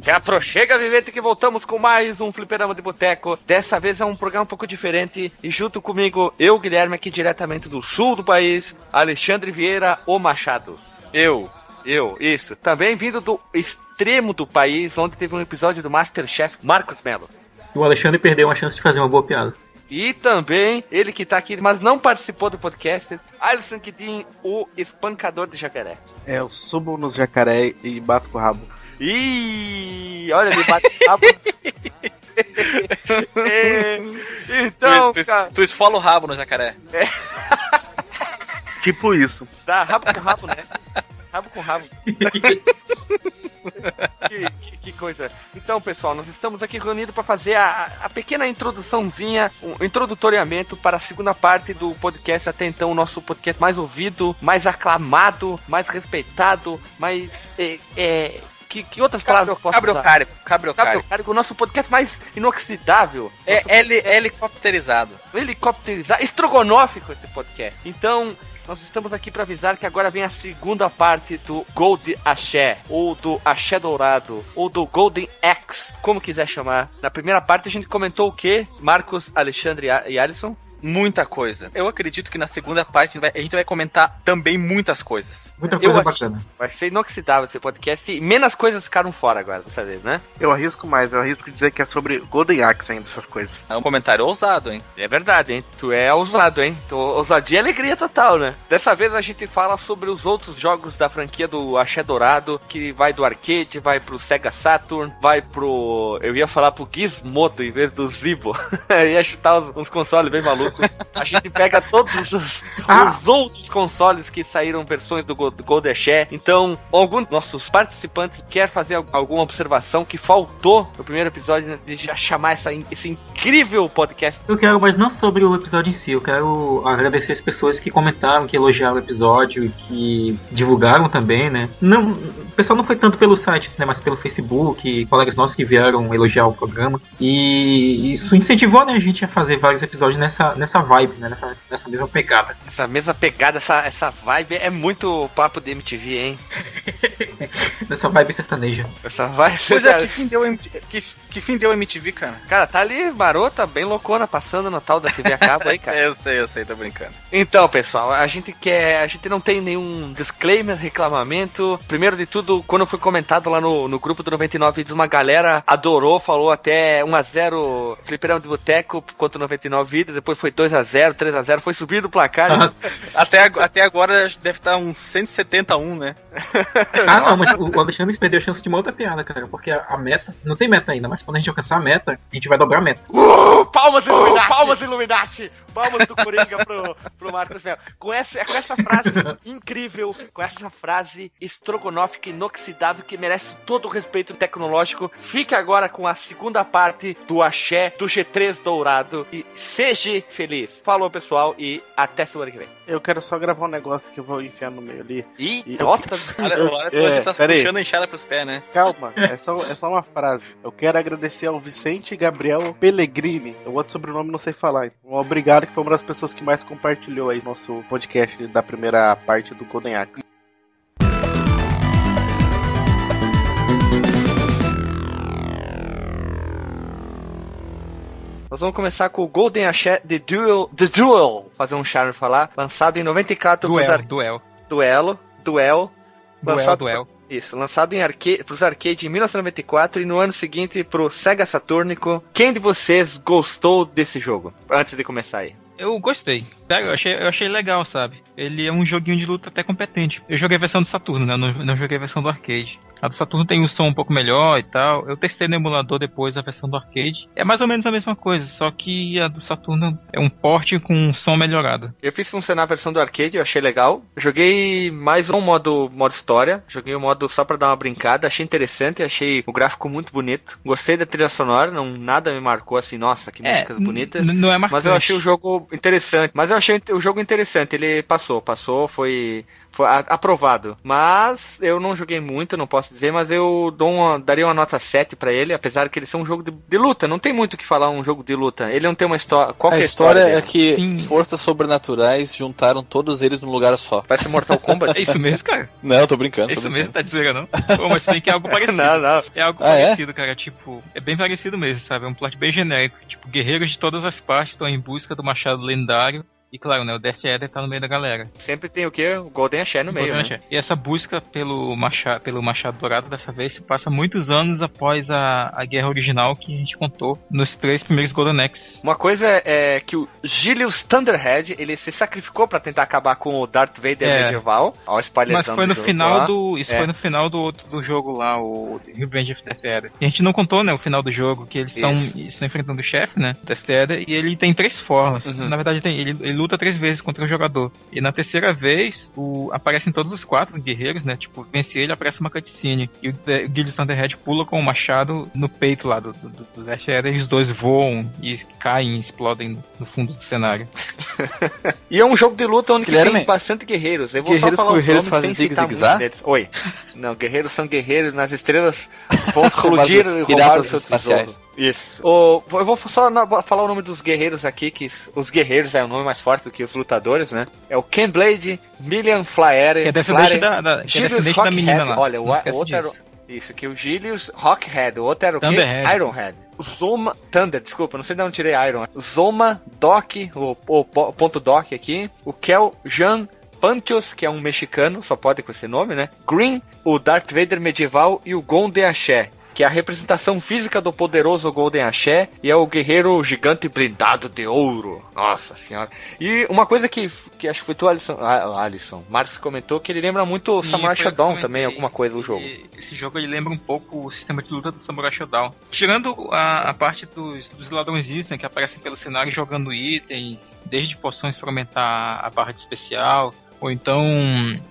Se aproxega, Vivente, que voltamos com mais um Fliperama de Boteco. Dessa vez é um programa um pouco diferente. E junto comigo, eu, Guilherme, aqui diretamente do sul do país, Alexandre Vieira, o Machado. Eu, eu, isso. Também vindo do extremo do país, onde teve um episódio do Masterchef, Marcos Melo. O Alexandre perdeu uma chance de fazer uma boa piada. E também, ele que tá aqui, mas não participou do podcast, Alisson Kiddin, o espancador de jacaré. É, eu subo nos jacaré e bato com o rabo. Ih, olha, ele bate rabo. então, tu, tu, cara, tu esfola o rabo no jacaré. Tipo isso. tá, rabo com rabo, né? Rabo com rabo. que, que- que coisa. Então, pessoal, nós estamos aqui reunidos para fazer a, a pequena introduçãozinha, um introdutoriamento para a segunda parte do podcast, até então o nosso podcast mais ouvido, mais aclamado, mais respeitado, mais. É, é, que, que outras palavras eu posso usar? Cabriocárico, cabriocárico. Cabriocárico, o nosso podcast mais inoxidável. É heli, helicopterizado. helicopterizar, estrogonófico esse podcast. Então, nós estamos aqui para avisar que agora vem a segunda parte do Gold Axé, ou do Axé Dourado, ou do Golden X, como quiser chamar. Na primeira parte a gente comentou o que? Marcos, Alexandre e Alisson. Muita coisa. Eu acredito que na segunda parte a gente vai- comentar também muitas coisas. Muita Eu coisa acho- bacana. Vai ser inoxidável esse podcast e menos coisas ficaram fora agora dessa vez, né? Eu arrisco mais, eu arrisco dizer que é sobre Golden Axe ainda, essas coisas. É um comentário ousado, hein? É verdade, hein? Tu é ousado, hein? Tu, ousadia e alegria total, né? Dessa vez a gente fala sobre os outros jogos da franquia do Axé Dourado, que vai do arcade, vai pro Sega Saturn, vai pro. Eu ia falar pro Gizmodo em vez do Zibo. Eu ia chutar uns, uns consoles bem malucos. A gente pega todos os, Ah. os outros consoles que saíram versões do, do. Então, algum dos nossos participantes quer fazer al- alguma observação que faltou no primeiro episódio de já chamar essa, esse incrível podcast Eu quero, mas não sobre o episódio em si. Eu quero agradecer as pessoas que comentaram, que elogiaram o episódio e que divulgaram também, né? Não, o pessoal não foi tanto pelo site, né? Mas pelo Facebook, colegas nossos que vieram elogiar o programa. E isso incentivou né, a gente a fazer vários episódios nessa, nessa vibe, né? Nessa, nessa mesma pegada. Essa mesma pegada, essa, essa vibe é muito papo de MTV, hein? Nessa vibe sertaneja. Essa vibe. Pois é, que fim deu, que, que fim deu MTV, cara? Cara, tá ali marota, bem loucona, passando no tal da TV a cabo aí, cara. Eu sei, eu sei, tô brincando. Então, pessoal, a gente quer. A gente não tem nenhum disclaimer, reclamamento. Primeiro de tudo, quando foi comentado lá no, no grupo do 99 Vídeos, uma galera adorou, falou até 1x0 Fliperama de Boteco quanto 99 Vídeos, depois foi 2x0, 3x0, foi subindo o placar. Ah, Até, até agora deve estar uns 171, né? Ah, não, mas o Alexandre perdeu a chance de uma outra piada, cara. Porque a, a meta, não tem meta ainda, mas quando a gente alcançar a meta, a gente vai dobrar a meta. Uh, palmas Illuminati! palmas Illuminati! Palmas do Coringa pro, pro Marcos Melo. Com essa, com essa frase incrível, com essa frase estrogonófica inoxidável que merece todo o respeito tecnológico, fique agora com a segunda parte do Axé do G3 Dourado e seja feliz. Falou, pessoal, e até semana que vem. Eu quero só gravar um negócio que eu vou enfiar no meio ali. Ih, E- Eu- olha, é, você tá puxando a enxada pros pés, né? Calma, é só, é só uma frase. Eu quero agradecer ao Vicente Gabriel Pellegrini. O outro sobrenome não sei falar. Então, obrigado, que foi uma das pessoas que mais compartilhou aí nosso podcast da primeira parte do Golden Axe. Nós vamos começar com o Golden Axé The Duel, The Duel, fazer um charme falar, lançado em 94 pros Duel, ar... duel. Duelo, Duel, Duel, Lançado- duel. Isso, lançado em arcade, pros arcade em 1994 e no ano seguinte pro Sega Saturnico. Quem de vocês gostou desse jogo? Antes de começar aí. Eu gostei. Eu achei, eu achei legal, sabe? Ele é um joguinho de luta até competente. Eu joguei a versão do Saturno, né? Não, não joguei a versão do arcade. A do Saturno tem um som um pouco melhor e tal. Eu testei no emulador depois a versão do arcade. É mais ou menos a mesma coisa, só que a do Saturno é um porte com um som melhorado. Eu fiz funcionar a versão do arcade, eu achei legal. Joguei mais um modo, modo história. Joguei o modo só pra dar uma brincada. Achei interessante, achei o gráfico muito bonito. Gostei da trilha sonora, não, nada me marcou assim, nossa, que músicas n- bonitas. Não é marcante. Mas eu achei o jogo interessante. Mas eu achei o jogo interessante. Ele passou passou, passou, foi foi aprovado. Mas eu não joguei muito, não posso dizer, mas eu dou uma, daria uma nota 7 pra ele, apesar que ele ser um jogo de, de luta. Não tem muito o que falar um jogo de luta. Ele não tem uma história. Qual A que é a história é dele? que Sim. forças sobrenaturais juntaram todos eles num lugar só. Parece Mortal Kombat. É isso mesmo, cara? Não, tô brincando, É isso mesmo, tá de zoeira, não? Pô, mas tem que é algo parecido. não, não. É algo Ah, é? parecido, cara. Tipo, é bem parecido mesmo, sabe? É um plot bem genérico. Tipo, guerreiros de todas as partes estão em busca do machado lendário. E claro, né? O Death Eder tá no meio da galera. Sempre tem o quê? O Golden Axé no meio, né? E essa busca pelo machado, pelo machado dourado dessa vez se passa muitos anos após a, a guerra original que a gente contou nos três primeiros Golden Axe. Uma coisa é que o Gilius Thunderhead, ele se sacrificou pra tentar acabar com o Darth Vader É. medieval. Ó, Mas foi no final lá. do. Isso É. foi no final do outro do jogo lá, o Revenge of Death Eder. E a gente não contou, né, o final do jogo, que eles estão enfrentando o chefe, né? Death Eder, e ele tem três formas. Uhum. Na verdade, tem, ele, ele luta três vezes contra o jogador. E na terceira vez, o, aparecem todos os quatro guerreiros, né? Tipo, vence ele, aparece uma cutscene. E o, De- o Gilles Thunderhead pula com o machado no peito lá do, do, do, e os dois voam e caem e explodem no, fundo do cenário. E é um jogo de luta onde que Guilherme, tem bastante guerreiros. Eu vou guerreiros só falar os guerreiros fazem deles. Oi. Não, guerreiros são guerreiros, nas estrelas vão explodir e roubar Piratas o seu espaciais. tesouro. Isso. O, eu vou só na- falar o nome dos guerreiros aqui, que os guerreiros é o nome mais forte do que os lutadores, né? É o Ken Blade, Million Flyer, Que é descendente da, da, que é da menina Rockhead. lá. Olha, o, Não o outro era. disso. o- Isso, que o Gilius Rockhead, o outro era o quê? Ironhead. Zoma. Thunder, desculpa, não sei de onde tirei Iron. Zoma, Doc, o, o po- ponto Doc aqui. O Kel Jean Pantios, que é um mexicano, só pode com esse nome, né? Green, o Darth Vader medieval e o Golden Axé. Que é a representação física do poderoso Golden Axé e é o guerreiro gigante blindado de ouro. Nossa senhora. E uma coisa que, que acho que foi tu, Alisson, ah, Alisson, Marcos comentou que ele lembra muito o Samurai Shodown também, alguma coisa do jogo. Esse jogo ele lembra um pouco o sistema de luta do Samurai Shodown. Tirando a, a parte dos, dos ladrõezinhos né, que aparecem pelo cenário jogando itens, desde poções para aumentar a barra de especial, ou então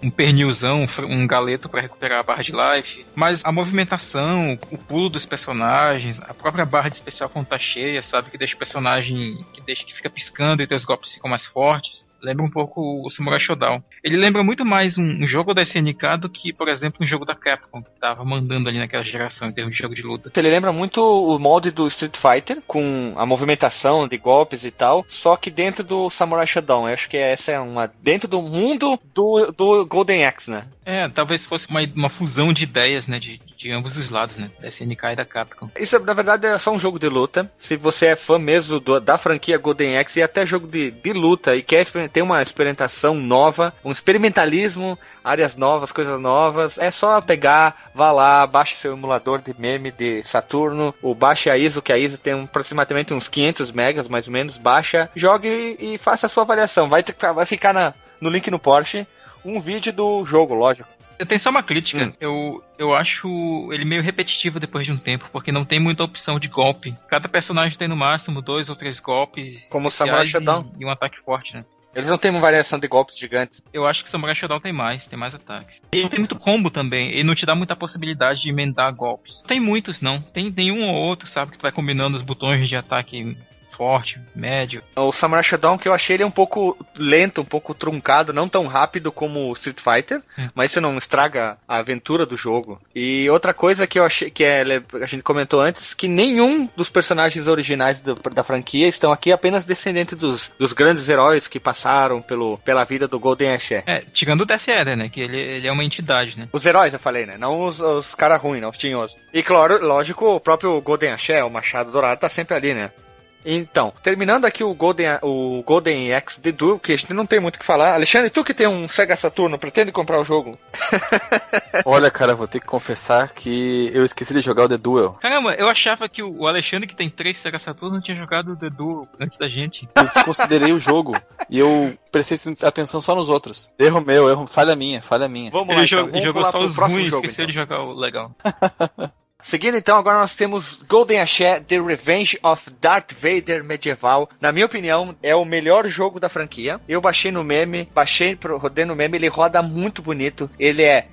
um pernilzão, um galeto para recuperar a barra de life. Mas a movimentação, o pulo dos personagens, a própria barra de especial quando tá cheia, sabe? Que deixa o personagem, que deixa que fica piscando e teus golpes ficam mais fortes. Lembra um pouco o Samurai Shodown. Ele lembra muito mais um, um jogo da SNK do que, por exemplo, um jogo da Capcom, que tava mandando ali naquela geração em termos de jogo de luta. Ele lembra muito o molde do Street Fighter, com a movimentação de golpes e tal, só que dentro do Samurai Shodown. Eu acho que essa é uma. dentro do mundo do, do Golden Axe, né? É, talvez fosse uma, uma fusão de ideias, né, de, de ambos os lados, né, da SNK e da Capcom. Isso, na verdade, é só um jogo de luta. Se você é fã mesmo do- da franquia Golden Axe e até jogo de, de luta e quer ter uma experimentação nova, um experimentalismo, áreas novas, coisas novas, é só pegar, vá lá, baixe seu emulador de meme de Saturno, ou baixe a ISO, que a ISO tem aproximadamente uns 500 megas, mais ou menos, baixa, jogue e, e faça a sua avaliação. Vai, vai ficar na- no link no Porsche um vídeo do jogo, lógico. Eu tenho só uma crítica. Hum. Eu, eu acho ele meio repetitivo depois de um tempo, porque não tem muita opção de golpe. Cada personagem tem no máximo dois ou três golpes. Como Samurai Shodown. E, e um ataque forte, né? Eles não têm uma variação de golpes gigantes. Eu acho que Samurai Shodown tem mais, tem mais ataques. E tem muito combo também, ele não te dá muita possibilidade de emendar golpes. Tem muitos, não. Tem, tem um ou outro, sabe, que tu vai combinando os botões de ataque forte, médio. O Samurai Shodown que eu achei ele um pouco lento, um pouco truncado, não tão rápido como o Street Fighter, Hum. mas isso não estraga a aventura do jogo. E outra coisa que eu achei que é, a gente comentou antes, que nenhum dos personagens originais do- da franquia estão aqui apenas descendentes dos, dos grandes heróis que passaram pelo, pela vida do Golden Axe. É, tirando o Death Eder, né, que ele, ele é uma entidade, né. Os heróis, eu falei, né? Não os, os caras ruins, não, os tinhosos. E claro, lógico, o próprio Golden Axé, o Machado Dourado, tá sempre ali, né? Então, terminando aqui o Golden, o Golden Axe The Duel, que a gente não tem muito o que falar. Alexandre, tu que tem um Sega Saturno, pretende comprar o jogo? Olha, cara, vou ter que confessar que eu esqueci de jogar o The Duel. Caramba, eu achava que o Alexandre, que tem três Sega Saturno, não tinha jogado o The Duel antes da gente. Eu desconsiderei o jogo e eu prestei atenção só nos outros. Erro meu, erro, falha minha, falha minha. Vamos Ele lá, então. jogou, Vamos jogou só pro os próximo ruins, jogo, esqueceu então. de jogar o legal. Seguindo então, agora nós temos Golden Axé The Revenge of Darth Vader Medieval. Na minha opinião, é o melhor jogo da franquia. Eu baixei no meme, baixei, rodei no meme, ele roda muito bonito. Ele é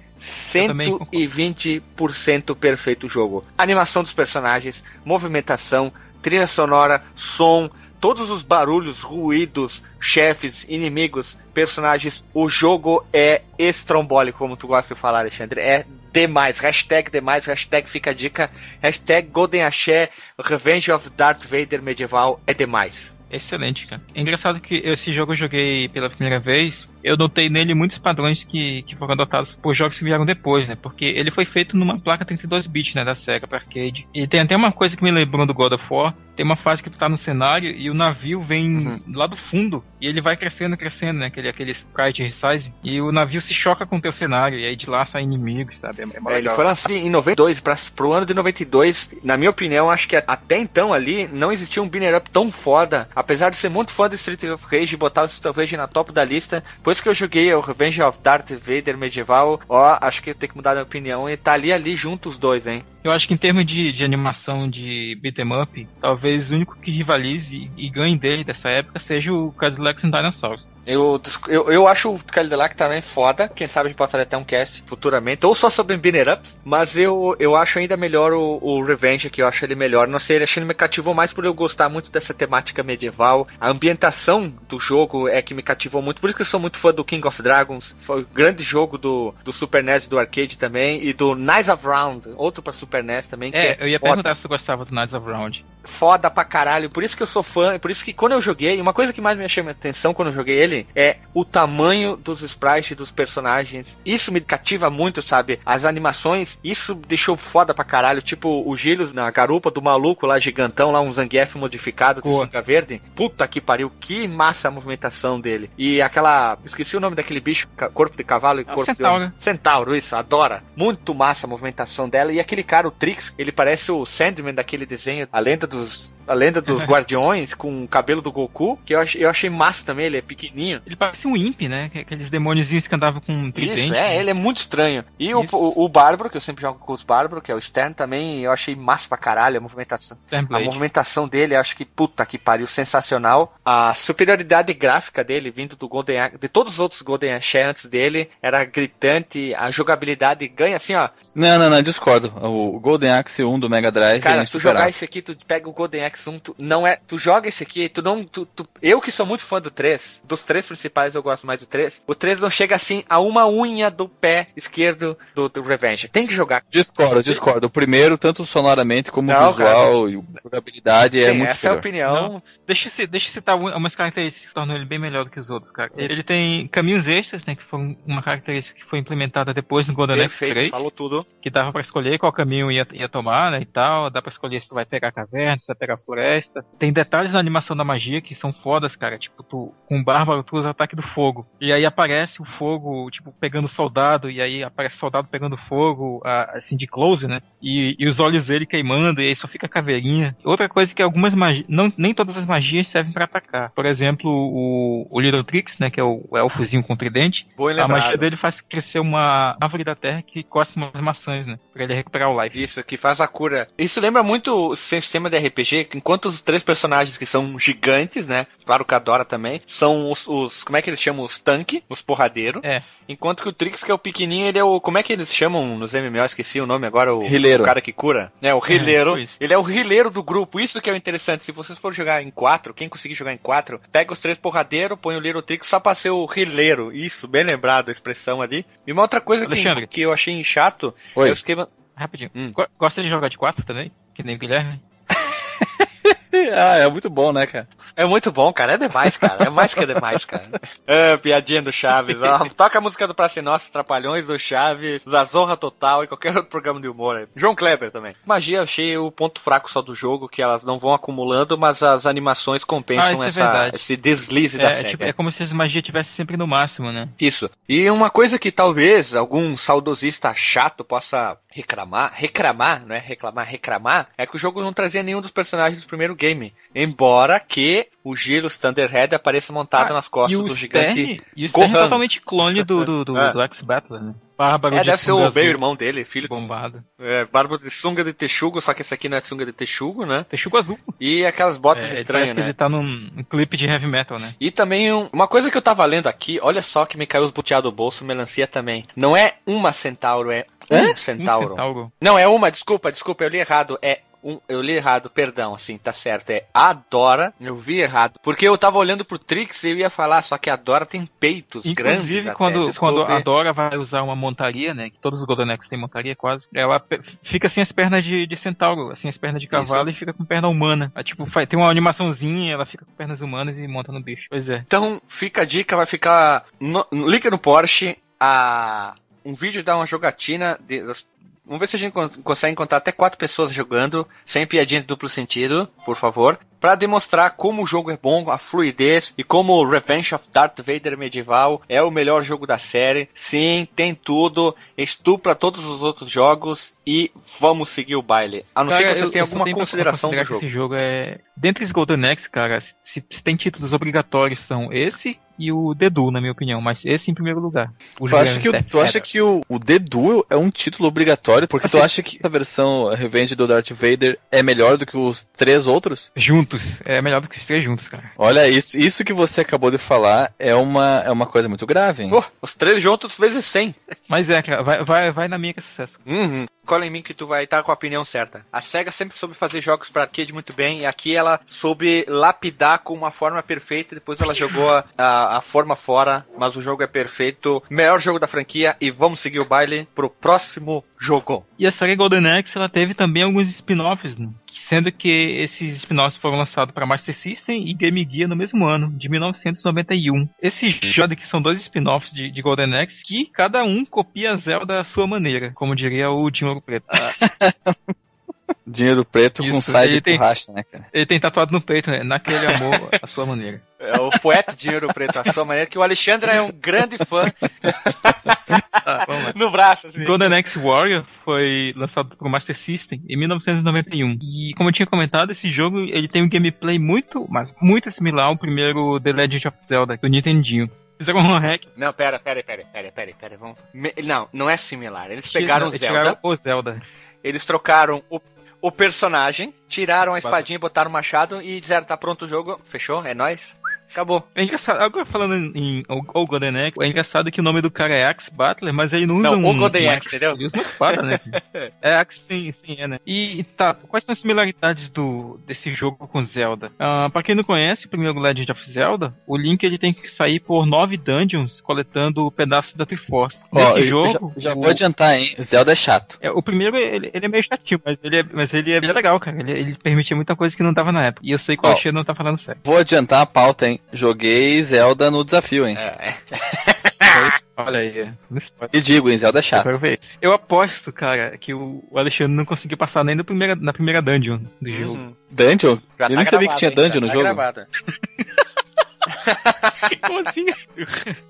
também concordo. 120% perfeito o jogo. Animação dos personagens, movimentação, trilha sonora, som, todos os barulhos, ruídos, chefes, inimigos, personagens, o jogo é estrombólico, como tu gosta de falar, Alexandre. É demais. Hashtag demais, hashtag fica a dica. Hashtag Golden Axé, Revenge of Darth Vader medieval é demais. Excelente, cara. É engraçado que esse jogo eu joguei pela primeira vez. Eu notei nele muitos padrões que, que foram adotados por jogos que vieram depois, né? Porque ele foi feito numa placa 32 bits, né? Da Sega para arcade. E tem até uma coisa que me lembrou do God of War. Tem uma fase que tu tá no cenário e o navio vem Uhum. lá do fundo e ele vai crescendo, crescendo, né? Aquele, aquele sprite resize. E o navio se choca com o teu cenário e aí de lá saem inimigos, sabe? É, é É, ele foi lançado em 92, pra, pro ano de 92. Na minha opinião, acho que até então ali não existia um binner up tão foda. Apesar de ser muito fã de Street of Rage e botar o Street of Rage na top da lista. Depois que eu joguei o Revenge of Darth Vader medieval, ó, acho que eu tenho que mudar minha opinião. E tá ali, ali junto os dois, hein? Eu acho que em termos de, de animação de beat'em up, talvez o único que rivalize e, ganhe dele dessa época seja o Cadillacs and Dinosaurs. Eu, eu, eu acho o Cadillac também foda. Quem sabe a gente pode fazer até um cast futuramente. Ou só sobre Binner Ups. Mas eu, eu acho ainda melhor o, o Revenge aqui. Eu acho ele melhor. Não sei, ele achei ele me cativou mais por eu gostar muito dessa temática medieval. A ambientação do jogo é que me cativou muito. Por isso que eu sou muito fã do King of Dragons. Foi o grande jogo do, do Super NES e do arcade também. E do Knights of Round. Outro pra Super NES também. que É, é eu ia foda perguntar se tu gostava do Knights of Round. Foda pra caralho. Por isso que eu sou fã. Por isso que quando eu joguei, uma coisa que mais me chamou a atenção quando eu joguei ele é o tamanho dos sprites dos personagens. Isso me cativa muito, sabe? As animações, isso deixou foda pra caralho. Tipo o Gilius na garupa do maluco lá, gigantão, lá um Zangief modificado de sunga verde. Puta que pariu, que massa a movimentação dele. E aquela. Esqueci o nome daquele bicho, corpo de cavalo e É corpo de centauro. homem. Centauro, isso, adora. Muito massa a movimentação dela. E aquele cara, o Trix, ele parece o Sandman daquele desenho, a lenda dos, a lenda dos guardiões, com o cabelo do Goku, que eu achei, eu achei massa também, ele é pequenininho. Ele parece um imp, né? Que- Aqueles demôniozinhos que andavam com um tridente. Isso, é, ele é muito estranho. E o, o, o Bárbaro, que eu sempre jogo com os Bárbaros, que é o Stern também, eu achei massa pra caralho a movimentação. A movimentação dele, acho que puta que pariu, sensacional. A superioridade gráfica dele, vindo do Golden Axe, de todos os outros Golden Axe antes dele, era gritante. A jogabilidade ganha assim, ó. Não, não, não, discordo. O Golden Axe 1 do Mega Drive Cara, é se tu jogar esse aqui, tu pega o Golden Axe 1, tu, não é, tu joga esse aqui, tu não, tu, tu- eu que sou muito fã do 3, dos três principais eu gosto mais do 3, o 3 não chega assim a uma unha do pé esquerdo do, do Revenge. Tem que jogar. Discordo, discordo. O primeiro, tanto sonoramente como Não, visual e jogabilidade, é Sim, muito essa é a superior. opinião. Deixa deixa eu citar um- umas características que tornam ele bem melhor do que os outros, cara. Ele tem caminhos extras, né? Que foram uma característica que foi implementada depois no Golden Axe Perfeito, 3. falou tudo. que dava pra escolher qual caminho ia, ia tomar, né, e tal. Dá pra escolher se tu vai pegar a caverna, se vai pegar a floresta. Tem detalhes na animação da magia que são fodas, cara. Tipo, tu, com o Bárbaro, tu usa o ataque do fogo. E aí aparece o fogo, tipo, pegando soldado, e aí aparece o soldado pegando fogo, assim, de close, né? E, e os olhos dele queimando, e aí só fica a caveirinha. Outra coisa que algumas magias, não, nem todas as magias servem pra atacar. Por exemplo, o, o Little Trix, né, que é o, o elfozinho com tridente, a magia dele faz crescer uma árvore da terra que cospe umas maçãs, né? Pra ele recuperar o life. Isso, que faz a cura. Isso lembra muito o sistema de RPG, que enquanto os três personagens que são gigantes, né? Claro que a Dora também, são os, os- como é que eles chamam? Os tanque, os porradeiros. É. Enquanto que o Trix, que é o pequenininho, ele é o, como é que eles chamam nos MMO? Esqueci o nome agora, o, Rileiro. o cara que cura. É, o rileiro. tipo isso. ele é o rileiro do grupo, isso que é o interessante. Se vocês forem jogar em quatro, quem conseguir jogar em quatro, pega os três porradeiros, põe o Little Trix só pra ser o rileiro. Isso, bem lembrado a expressão ali. E uma outra coisa que, que eu achei chato Oi. é o esquema... Rapidinho. Hum. Go- Gosta de jogar de quatro também? Que nem o Guilherme? ah, é muito bom, né, cara? É muito bom, cara. É demais, cara. É mais que demais, cara. É, piadinha do Chaves. Ó, toca a música do Praça Nossa, Trapalhões, do Chaves, da Zorra Total e qualquer outro programa de humor. aí. João Kleber também. Magia, eu achei o ponto fraco só do jogo, que elas não vão acumulando, mas as animações compensam Ah, é essa, verdade. esse deslize É, da é SEGA. tipo, é como se as magias estivessem sempre no máximo, né? Isso. E uma coisa que talvez algum saudosista chato possa reclamar, reclamar, não é reclamar, reclamar, é que o jogo não trazia nenhum dos personagens do primeiro game. Embora que o Gyros Thunderhead apareça montado Ah, nas costas do gigante. E o Stern é totalmente clone do, do, do, É. do X-Battler, né? Bárbaro É, de deve ser o meio azul, irmão dele, filho do bombado. é, Bárbaro de sunga de texugo, só que esse aqui não é sunga de texugo, né? Texugo azul. E aquelas botas É, estranhas, que né? ele tá num um clipe de heavy metal, né? E também um- uma coisa que eu tava lendo aqui, olha só que me caiu os buteados do bolso, melancia também. Não é uma centauro, é um Um centauro. centauro. Não, é uma, desculpa, desculpa, eu li errado. É um, eu li errado, perdão, assim, tá certo, é Adora, eu vi errado, porque eu tava olhando pro Trix e eu ia falar, só que a Dora tem peitos grandes Inclusive, quando, quando a Dora vai usar uma montaria, né? Que todos os Golden Axe têm montaria quase. Ela fica assim as pernas de, de centauro, assim as pernas de cavalo e fica com perna humana. Aí, tipo, faz, tem uma animaçãozinha, ela fica com pernas humanas e monta no bicho. Pois é. Então, fica a dica, vai ficar. No, no- link no Porsche, a, um vídeo dá uma jogatina. de- das- vamos ver se a gente con- consegue encontrar até quatro pessoas jogando, sem piadinha de duplo sentido, por favor. Pra demonstrar como o jogo é bom, a fluidez e como Revenge of Darth Vader Medieval é o melhor jogo da série. Sim, tem tudo, estupra todos os outros jogos e vamos seguir o baile. A não ser Cara, que vocês tenham alguma consideração do jogo. Esse jogo é. Dentre os Golden Axe, cara, se, se tem títulos obrigatórios são esse e o Dedu, na minha opinião, mas esse em primeiro lugar. O Tu acha que, o- tu acha que o, o Duel é um título obrigatório? Porque tu acha que a versão Revenge do Darth Vader é melhor do que os três outros? Juntos, é melhor do que os três juntos, cara. Olha, isso, isso que você acabou de falar é uma, é uma coisa muito grave, hein? Pô, os três juntos vezes 100. Mas é, cara, vai, vai, vai na minha que é sucesso. Uhum. Cola em mim que tu vai estar com a opinião certa. A SEGA sempre soube fazer jogos para arcade muito bem, e aqui ela soube lapidar com uma forma perfeita, depois ela jogou a, a, a forma fora, mas o jogo é perfeito. Melhor jogo da franquia, e vamos seguir o baile pro próximo jogo. E a série Golden Axe ela teve também alguns spin-offs, né? Sendo que esses spin-offs foram lançados para Master System e Game Gear no mesmo ano, de 1991. Esses jogos que são dois spin-offs de, de Golden Axe que cada um copia Zelda à sua maneira, como diria o Dinho Ouro Preto. Dinheiro preto com Isso, side ele tem- borracha, né, cara? Ele tem tatuado no peito, né? Naquele amor à sua maneira. É o poeta Dinheiro Preto, a sua maneira, que o Alexandre é um grande fã Tá, vamos lá. no braço, assim. Golden Axe Warrior foi lançado para o Master System em 1991. E como eu tinha comentado, esse jogo ele tem um gameplay muito, mas muito similar ao primeiro The Legend of Zelda do Nintendinho. Fizeram um hack. Não, pera, pera, pera, pera, pera, pera, vamos... Me- Não, não é similar. Eles pegaram o eles Zelda, pegaram o Zelda. eles trocaram o, o personagem, tiraram a espadinha, botaram o machado e disseram, tá pronto o jogo, fechou, é nóis, acabou. É engraçado, agora falando em o, o Golden Axe, é engraçado que o nome do cara é Axe Butler, mas ele não usa Não, um. o Golden um Axe, entendeu? Ele usa uma espada, né? é Axe, sim, sim, é, né? E tá, quais são as similaridades do, desse jogo com Zelda? Ah, pra quem não conhece o primeiro Legend of Zelda, o Link ele tem que sair por nove dungeons coletando pedaços da Triforce. Ó, Nesse eu jogo. já, já o- vou adiantar, hein? Zelda é chato. é, o primeiro, ele, ele é meio chatinho, mas ele é, mas ele é bem legal, cara. Ele, ele permitia muita coisa que não tava na época. E eu sei que o. Alexandre não tá falando sério. Vou adiantar a pauta, hein? Joguei Zelda no desafio, hein? É. Olha aí, é. E digo, hein? Zelda é Eu chato. quero ver. Eu aposto, cara, que o Alexandre não conseguiu passar nem na primeira, na primeira dungeon do jogo. Uhum. Dungeon? Já eu tá nem sabia que tinha dungeon no tá jogo. gravado. Como assim?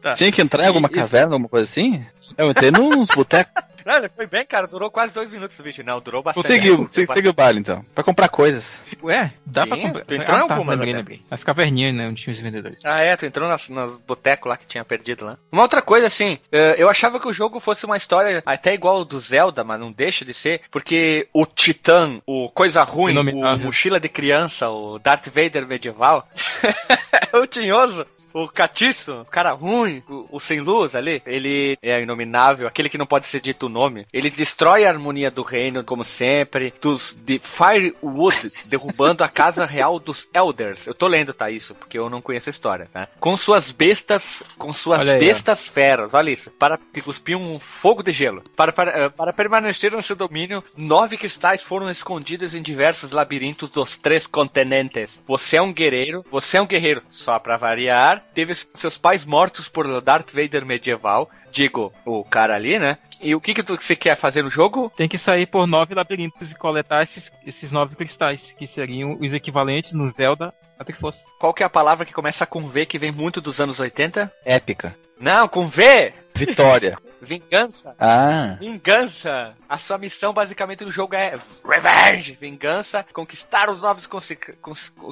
tá. Tinha que entrar em alguma e- caverna, alguma coisa assim? Eu entrei nos botecos. Não, ele foi bem, cara, durou quase dois minutos o vídeo. Não, durou bastante. Seguiu, Durou se- bastante. o baile então. Pra comprar coisas. Ué, dá Sim, pra comprar. tu entrou em ah, tá, algumas lembrei, até. lembrei. As caverninhas, né, onde tinha os vendedores. Ah, é, tu entrou nas, nas botecos lá que tinha perdido lá. Uma outra coisa, assim, eh, eu achava que o jogo fosse uma história até igual ao do Zelda, mas não deixa de ser, porque o Titã, o Coisa Ruim, o. Mochila de Criança, o Darth Vader medieval, o Tinhoso, o Catiço, o cara ruim, o, o sem luz ali, ele é inominável, aquele que não pode ser dito o nome. Ele destrói a harmonia do reino, como sempre, dos de Firewood, derrubando a casa real dos Elders. Eu tô lendo, tá, isso, porque eu não conheço a história, tá? Com suas bestas, com suas Olha aí, ó. bestas feras, olha isso, para que cuspiam um fogo de gelo. Para, para, eh, para permanecer no seu domínio, nove cristais foram escondidos em diversos labirintos dos três continentes. Você é um guerreiro, você é um guerreiro, só pra variar, teve seus pais mortos por Darth Vader medieval, digo, o cara ali, né? E o que que tu- você quer fazer no jogo? Tem que sair por nove labirintos e coletar esses, esses nove cristais, que seriam os equivalentes no Zelda a Triforce. Qual que é a palavra que começa com V, que vem muito dos anos 80? Épica. Não, com V! Vitória. Vingança! Ah. Vingança! A sua missão basicamente no jogo é Revenge! Vingança, conquistar os novos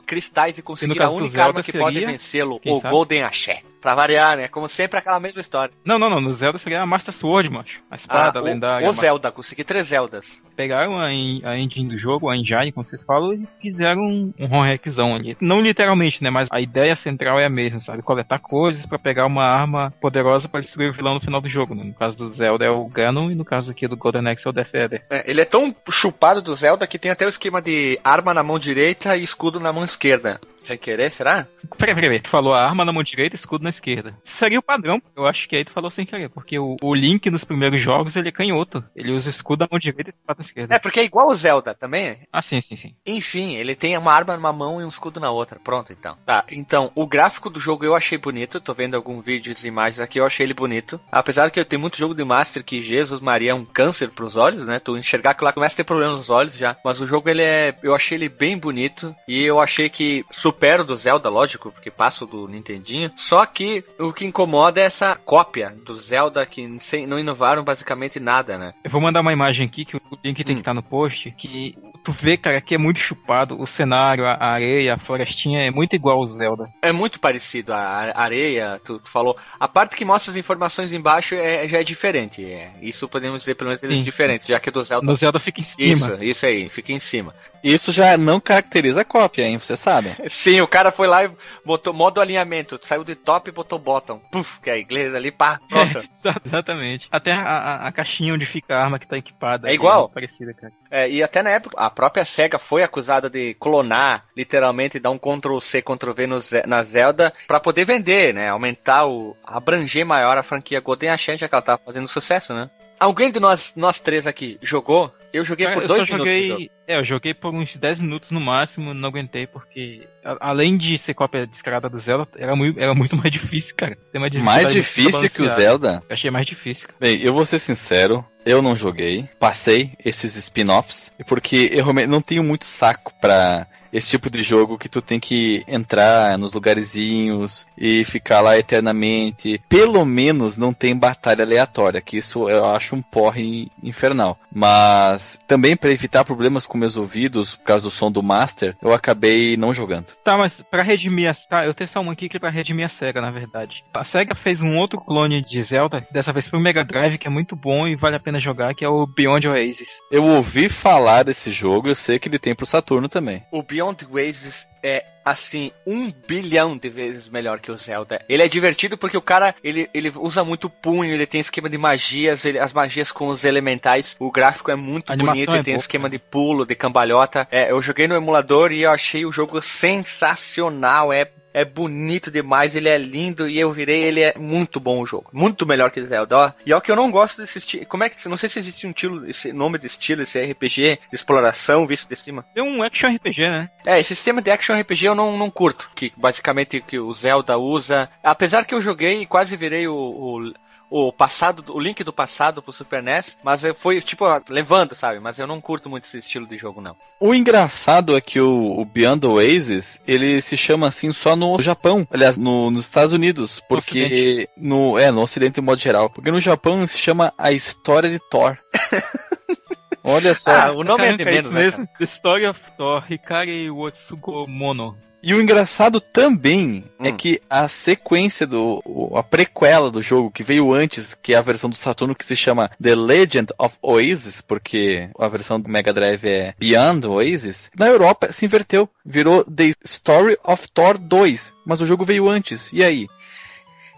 cristais e conseguir a caso do única arma que pode seria, vencê-lo, quem o sabe? Golden Axé. Pra variar, né? Como sempre, aquela mesma história. Não, não, não. No Zelda seria a Master Sword, macho. A espada Ah, o- lendária. O, a Zelda, consegui três Zeldas. pegaram a, a engine do jogo, a engine, como vocês falam, e fizeram um, um ali. Não literalmente, né? Mas a ideia central é a mesma, sabe? Coletar coisas pra pegar uma arma poderosa pra destruir o vilão no final do jogo, né? No caso do Zelda é o Ganon e no caso aqui do Golden Axe é o Death Adder. É, ele é tão chupado do Zelda que tem até o esquema de arma na mão direita e escudo na mão esquerda. Sem querer, será? Peraí, peraí, tu falou a arma na mão direita e escudo na esquerda. Seria o padrão, eu acho que aí tu falou sem querer, porque o, o Link nos primeiros jogos ele é canhoto. Ele usa escudo na mão direita e espada na esquerda. É, porque é igual o Zelda também. Ah, sim, sim, sim. Enfim, ele tem uma arma numa mão e um escudo na outra. Pronto, então. Tá, então, o gráfico do jogo eu achei bonito. Tô vendo alguns vídeos e imagens aqui, eu achei ele bonito. Apesar que eu tenho muito jogo de Master que Jesus Maria é um câncer pros olhos, né? Tu enxergar aquilo lá começa a ter problemas nos olhos já. Mas o jogo, ele é. Eu achei ele bem bonito. E eu achei que supera o do Zelda, lógico, porque passa o do Nintendinho. Só que o que incomoda é essa cópia do Zelda que sem- não inovaram basicamente nada, né? Eu vou mandar uma imagem aqui que o link tem Hum. que estar no post, que tu vê, cara, que é muito chupado. O cenário, a areia, a florestinha é muito igual ao Zelda. É muito parecido, a areia, tu, tu falou. A parte que mostra as informações embaixo é, já é diferente. é. Isso podemos dizer pelo menos eles Sim. diferentes, já que do Zelda. No Zelda fica em cima. Isso, isso aí, fica em cima. Isso já não caracteriza a cópia, hein? Você sabe. Sim, o cara foi lá e botou modo alinhamento, saiu de top e botou bottom. Puf, que é a igreja ali, pá, pronto. Exatamente. Até a, a- a caixinha onde fica a arma que tá equipada. É igual? muito parecida, cara. É, e até na época, a própria SEGA foi acusada de clonar, literalmente, dar um Ctrl-C, Ctrl-V na Zelda pra poder vender, né? Aumentar o. abranger maior a franquia Golden Achante, já que ela tava fazendo sucesso, né? Alguém de nós, nós três aqui jogou? Eu joguei Cara, por eu dois minutos. joguei. É, eu joguei por uns 10 minutos no máximo, não aguentei, porque a- além de ser cópia descarada do Zelda, era muito, era muito mais difícil, cara. Mais difícil que o. Zelda? Eu achei mais difícil. cara. Bem, eu vou ser sincero, eu não joguei, passei esses spin-offs, porque eu realmente não tenho muito saco pra esse tipo de jogo que tu tem que entrar nos lugarzinhos e ficar lá eternamente. Pelo menos não tem batalha aleatória, que isso eu acho um porre infernal. Mas também pra evitar problemas com meus ouvidos, por causa do som do Master, eu acabei não jogando. Tá, mas pra redimir a. Tá, eu tenho só uma aqui que é pra redimir a SEGA, na verdade. A SEGA fez um outro clone de Zelda, dessa vez pro Mega Drive, que é muito bom e vale a pena jogar, que é o Beyond Oasis. Eu ouvi falar desse jogo, eu sei que ele tem pro Saturno também. O Beyond Oasis é assim um bilhão de vezes melhor que o Zelda. Ele é divertido porque o cara ele, ele usa muito punho, ele tem esquema de magias, ele- as magias com os elementais. O gráfico é muito bonito, é ele tem boa, esquema de pulo, de cambalhota. É, eu joguei no emulador e eu achei o jogo sensacional. É é bonito demais, ele é lindo e eu virei, ele é muito bom o jogo. Muito melhor que Zelda. E é o que eu não gosto desse estilo. Como é que. Não sei se existe um estilo, esse nome de estilo, esse RPG de exploração visto de cima. É um action RPG, né? É, esse sistema de action RPG eu não, não curto, que basicamente que o Zelda usa. Apesar que eu joguei e quase virei o, o, o passado, o link do passado pro Super NES, mas eu fui tipo levando, sabe? Mas eu não curto muito esse estilo de jogo não. O engraçado é que o, o Beyond Oasis, ele se chama assim só no Japão, aliás, no- nos Estados Unidos, porque no é no Ocidente de modo geral, porque no Japão se chama a história de Thor. Olha só. Ah, o nome é de Caraca, menos, isso né? mesmo. The Story of Thor, Hikari Wotsugo Mono. E o engraçado também é Hum. que a sequência do. a prequela do jogo que veio antes, que é a versão do Saturno que se chama The Legend of Oasis, porque a versão do Mega Drive é Beyond Oasis, na Europa se inverteu. Virou The Story of Thor 2. Mas o jogo veio antes. E aí?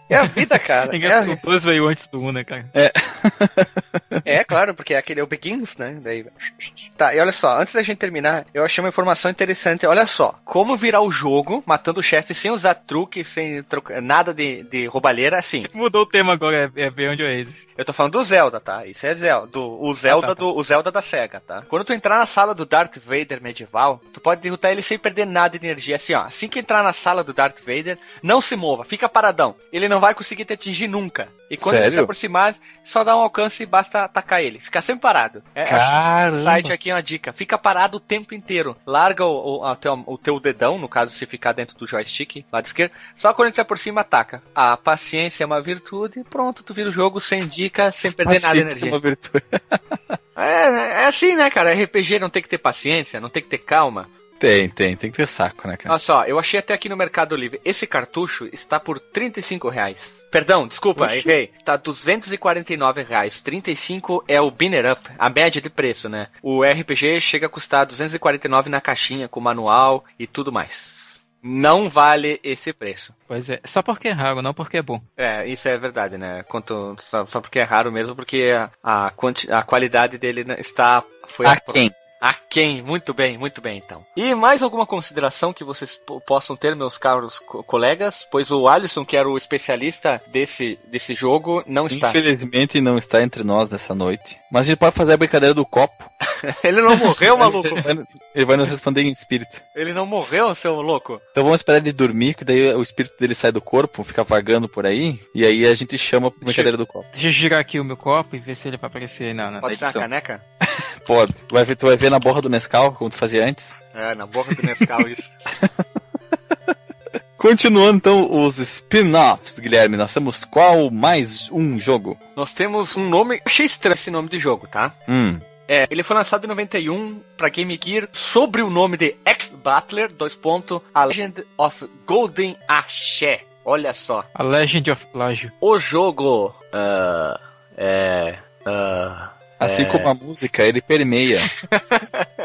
É a vida, cara. É, o dois veio antes do um, né, cara? é claro, porque é aquele é o Begins, né? Daí... Tá, e olha só, antes da gente terminar, eu achei uma informação interessante. Olha só, como virar o jogo matando o chefe sem usar truque, sem troca- nada de, de roubalheira, assim. Mudou o tema agora, é, é Beyond Oasis. Eu tô falando do Zelda, tá? Isso é Zelda. Do, o Zelda Ah, tá, tá. do o Zelda da SEGA, tá? Quando tu entrar na sala do Darth Vader medieval, tu pode derrotar ele sem perder nada de energia. Assim, ó. Assim que entrar na sala do Darth Vader, não se mova, fica paradão. Ele não vai conseguir te atingir nunca. E quando ele se Sério? aproximar, só dá um alcance e basta atacar ele. Fica sempre parado. É, Caramba! O site aqui é uma dica. Fica parado o tempo inteiro. Larga o, o, teu, o teu dedão, no caso, se ficar dentro do joystick, lado esquerdo. Só quando ele se aproxima, ataca. A paciência é uma virtude. Pronto, tu vira o jogo sem dica, sem perder nada de Paciência é energia. uma virtude. É, é assim, né, cara? RPG não tem que ter paciência, não tem que ter calma. Tem, tem, tem que ter saco, né, cara? Olha só, eu achei até aqui no Mercado Livre. Esse cartucho está por 35 reais. Perdão, desculpa, errei. Tá 249 reais. 35 é o Binner Up, a média de preço, né? O RPG chega a custar 249 na caixinha, com manual e tudo mais. Não vale esse preço. Pois é, só porque é raro, não porque é bom. É, isso é verdade, né? Quanto, só, só porque é raro mesmo, porque a, a, quanti- a qualidade dele né, está. Foi A quem? A quem? Muito bem, muito bem então. E mais alguma consideração que vocês po- possam ter, meus caros co- colegas? Pois o Alisson, que era o especialista desse, desse jogo, não está. Infelizmente não está entre nós nessa noite. Mas a gente pode fazer a brincadeira do copo. Ele não morreu, maluco? Ele vai, ele vai nos responder em espírito. Ele não morreu, seu louco? Então vamos esperar ele dormir, que daí o espírito dele sai do corpo, fica vagando por aí, e aí a gente chama a brincadeira do copo. Deixa eu girar aqui o meu copo e ver se ele vai aparecer aí na, na Pode ser uma edição. caneca? Pode. Tu vai ver, tu vai ver na borra do Nescau, como tu fazia antes. É, na boca do Nescau isso. Continuando então os spin-offs, Guilherme, nós temos qual mais um jogo? Nós temos um nome. Achei estranho esse nome de jogo, tá? Hum. É, ele foi lançado em 91 para Game Gear sobre o nome de X-Battler, dois pontos, A Legend of Golden Axé. Olha só. A Legend of Plágio. O jogo. ah, é. ah, Assim É. como a música, ele permeia.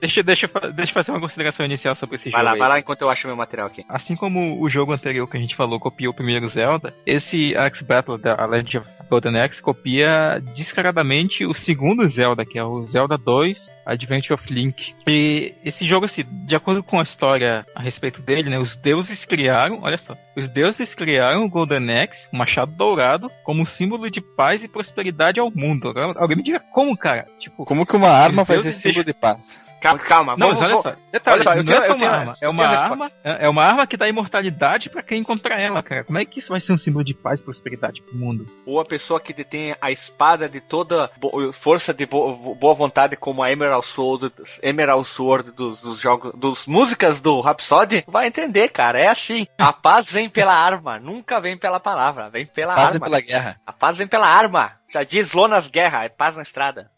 Deixa, deixa, deixa eu fazer uma consideração inicial sobre esse vai jogo. lá, aí. vai lá enquanto eu acho meu material aqui. Assim como o jogo anterior que a gente falou copiou o primeiro Zelda, esse Axe Battle da Legend of Golden Axe copia descaradamente o segundo Zelda, que é o Zelda 2 Adventure of Link. E esse jogo, assim, de acordo com a história a respeito dele, né, os deuses criaram, olha só, os deuses criaram o Golden Axe, um machado dourado, como um símbolo de paz e prosperidade ao mundo. Alguém me diga como, cara? Tipo, Como que uma arma vai ser deuses símbolo de paz? Calma, calma, Não, vamos. mas olha só. Detalhe, Olha só, eu não tenho- é só eu tenho- uma arma. É uma arma, é uma arma que dá imortalidade pra quem encontrar ela, cara. Como é que isso vai ser um símbolo de paz e prosperidade pro mundo? Ou a pessoa que detém a espada de toda força de bo- boa vontade, como a Emerald Sword, Emerald Sword dos, dos jogos, dos músicas do Rhapsody, vai entender, cara. É assim. A paz vem pela arma, nunca vem pela palavra, vem pela Paz arma. pela guerra. A paz vem pela arma. Já diz Lonas Guerra, é paz na estrada.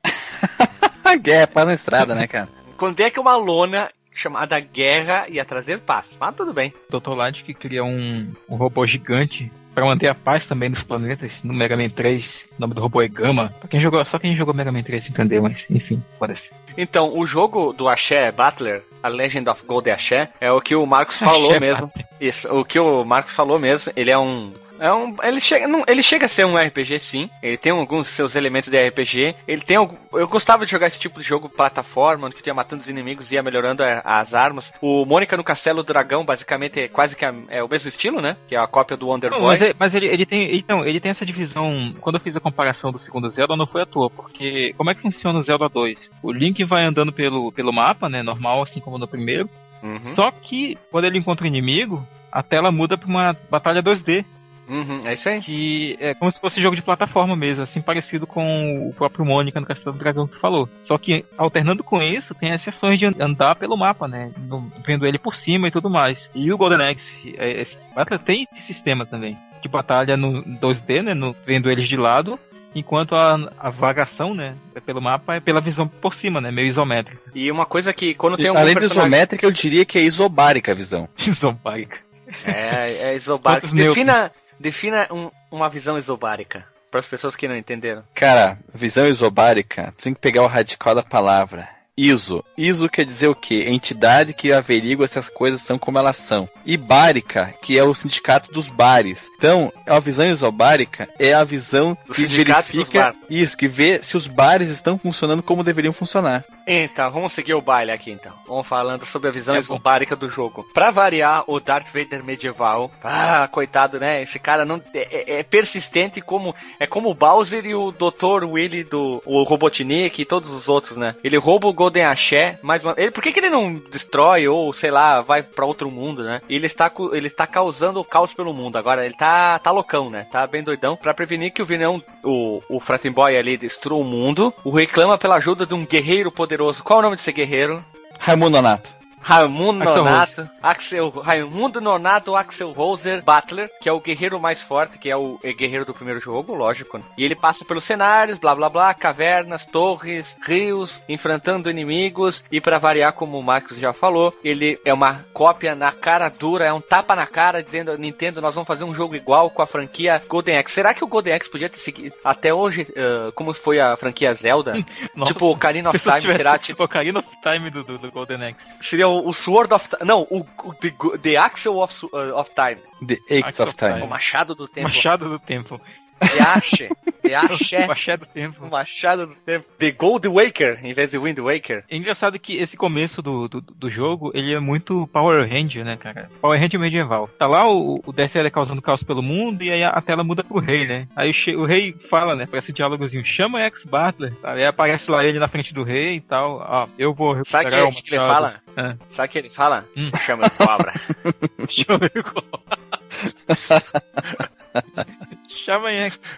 A guerra é paz na estrada, né, cara? Quando é que uma lona chamada Guerra ia trazer paz? Mas tudo bem. Dr. Light que cria um, um robô gigante pra manter a paz também nos planetas. No Mega Man 3, o nome do robô é Gama. Pra quem jogou, só quem jogou Mega Man 3 entendeu, mas enfim, parece. Então, o jogo do Axé Battler, a Legend of Gold Axé, é o que o Marcos falou Axé mesmo. Isso, o que o Marcos falou mesmo, ele é um. É um ele, chega, não, ele chega a ser um RPG, sim. Ele tem alguns seus elementos de RPG. Ele tem. Eu gostava de jogar esse tipo de jogo plataforma, onde tu ia matando os inimigos e ia melhorando a- as armas. O Mônica no Castelo do Dragão, basicamente, é quase que a- é o mesmo estilo, né? Que é a cópia do Wonder Não, Boy. mas ele, mas ele, ele tem. Então, ele tem essa divisão. Quando eu fiz a comparação do segundo Zelda, não foi à toa, porque como é que funciona o Zelda 2? O Link vai andando pelo, pelo mapa, né? Normal, assim como no primeiro. Uhum, Só que quando ele encontra o inimigo, a tela muda pra uma batalha 2D. Uhum, é isso aí. que é como se fosse jogo de plataforma mesmo, assim parecido com o próprio Mônica no Castelo do Dragão que falou. Só que alternando com isso, tem as sessões de andar pelo mapa, né? No- vendo ele por cima e tudo mais. E o Golden Axe, é, esse Battle tem esse sistema também. De batalha no 2D, né? No, vendo eles de lado. Enquanto a, a vagação, né, pelo mapa é pela visão por cima, né, meio isométrica. E uma coisa que quando tem algum Além de personagem... isométrica, eu diria que é isobárica a visão. Isobárica. É, é isobárica. Quantos Defina, defina um- uma visão isobárica. Para as pessoas que não entenderam. Cara, visão isobárica, tem que pegar o radical da palavra. ISO. ISO quer dizer o quê? Entidade que averigua se as coisas são como elas são. E bárica, que é o sindicato dos bares. Então, a visão isobárica é a visão Do que verifica isso, que vê se os bares estão funcionando como deveriam funcionar. Então, vamos seguir o baile aqui então. Vamos falando sobre a visão É isobárica do jogo. Pra variar, o Darth Vader medieval. Ah, coitado, né? Esse cara não é, é- é persistente como é como o Bowser e o Dr. Willy do o Robotnik e todos os outros, né? Ele rouba o Golden Axé, mais uma ele Por que, que ele não destrói ou sei lá, vai pra outro mundo, né? Ele está ele está causando o caos pelo mundo. Agora ele tá tá loucão, né? Tá bem doidão pra prevenir que o vilão o o ali destrua o mundo. O reclama pela ajuda de um guerreiro poderoso. Qual é o nome desse guerreiro? Raimundo Nonato. Raimundo Axel Nonato, Axel, Raimundo Nonato, Axel Roser, Butler, que é o guerreiro mais forte, que é o é guerreiro do primeiro jogo, lógico. né? E ele passa pelos cenários, blá blá blá, cavernas, torres, rios, enfrentando inimigos e pra variar, como o Marcos já falou, ele é uma cópia na cara dura, é um tapa na cara dizendo Nintendo, nós vamos fazer um jogo igual com a franquia Golden Axe. Será que o Golden Axe podia ter seguido até hoje, eh, como foi a franquia Zelda? Tipo, Ocarina of Time, será tipo Ocarina of Time do, do, do Golden Axe. Seria o, o Sword of Time. Não, o, o the, the Axel of, uh, of Time. The Axe of of Time. O Machado do Tempo. Machado do Tempo. The Ashe. The Ashe. Machado do Tempo. O Machado do Tempo. The Gold Waker, em vez de Wind Waker. É engraçado que esse começo do, do, do jogo, ele é muito Power Ranger, né, cara? Power Ranger medieval. Tá lá o, o DSL causando caos pelo mundo e aí a, a tela muda pro rei, né? Aí o, o rei fala, né, pra esse diálogozinho, chama Ex Butler, sabe? Aí aparece lá ele na frente do rei e tal. Ó, eu vou Sabe recuperar o o que, que ele fala? Ah. Sabe o que ele fala? Hum. Chama de cobra. Chama Chama Ex.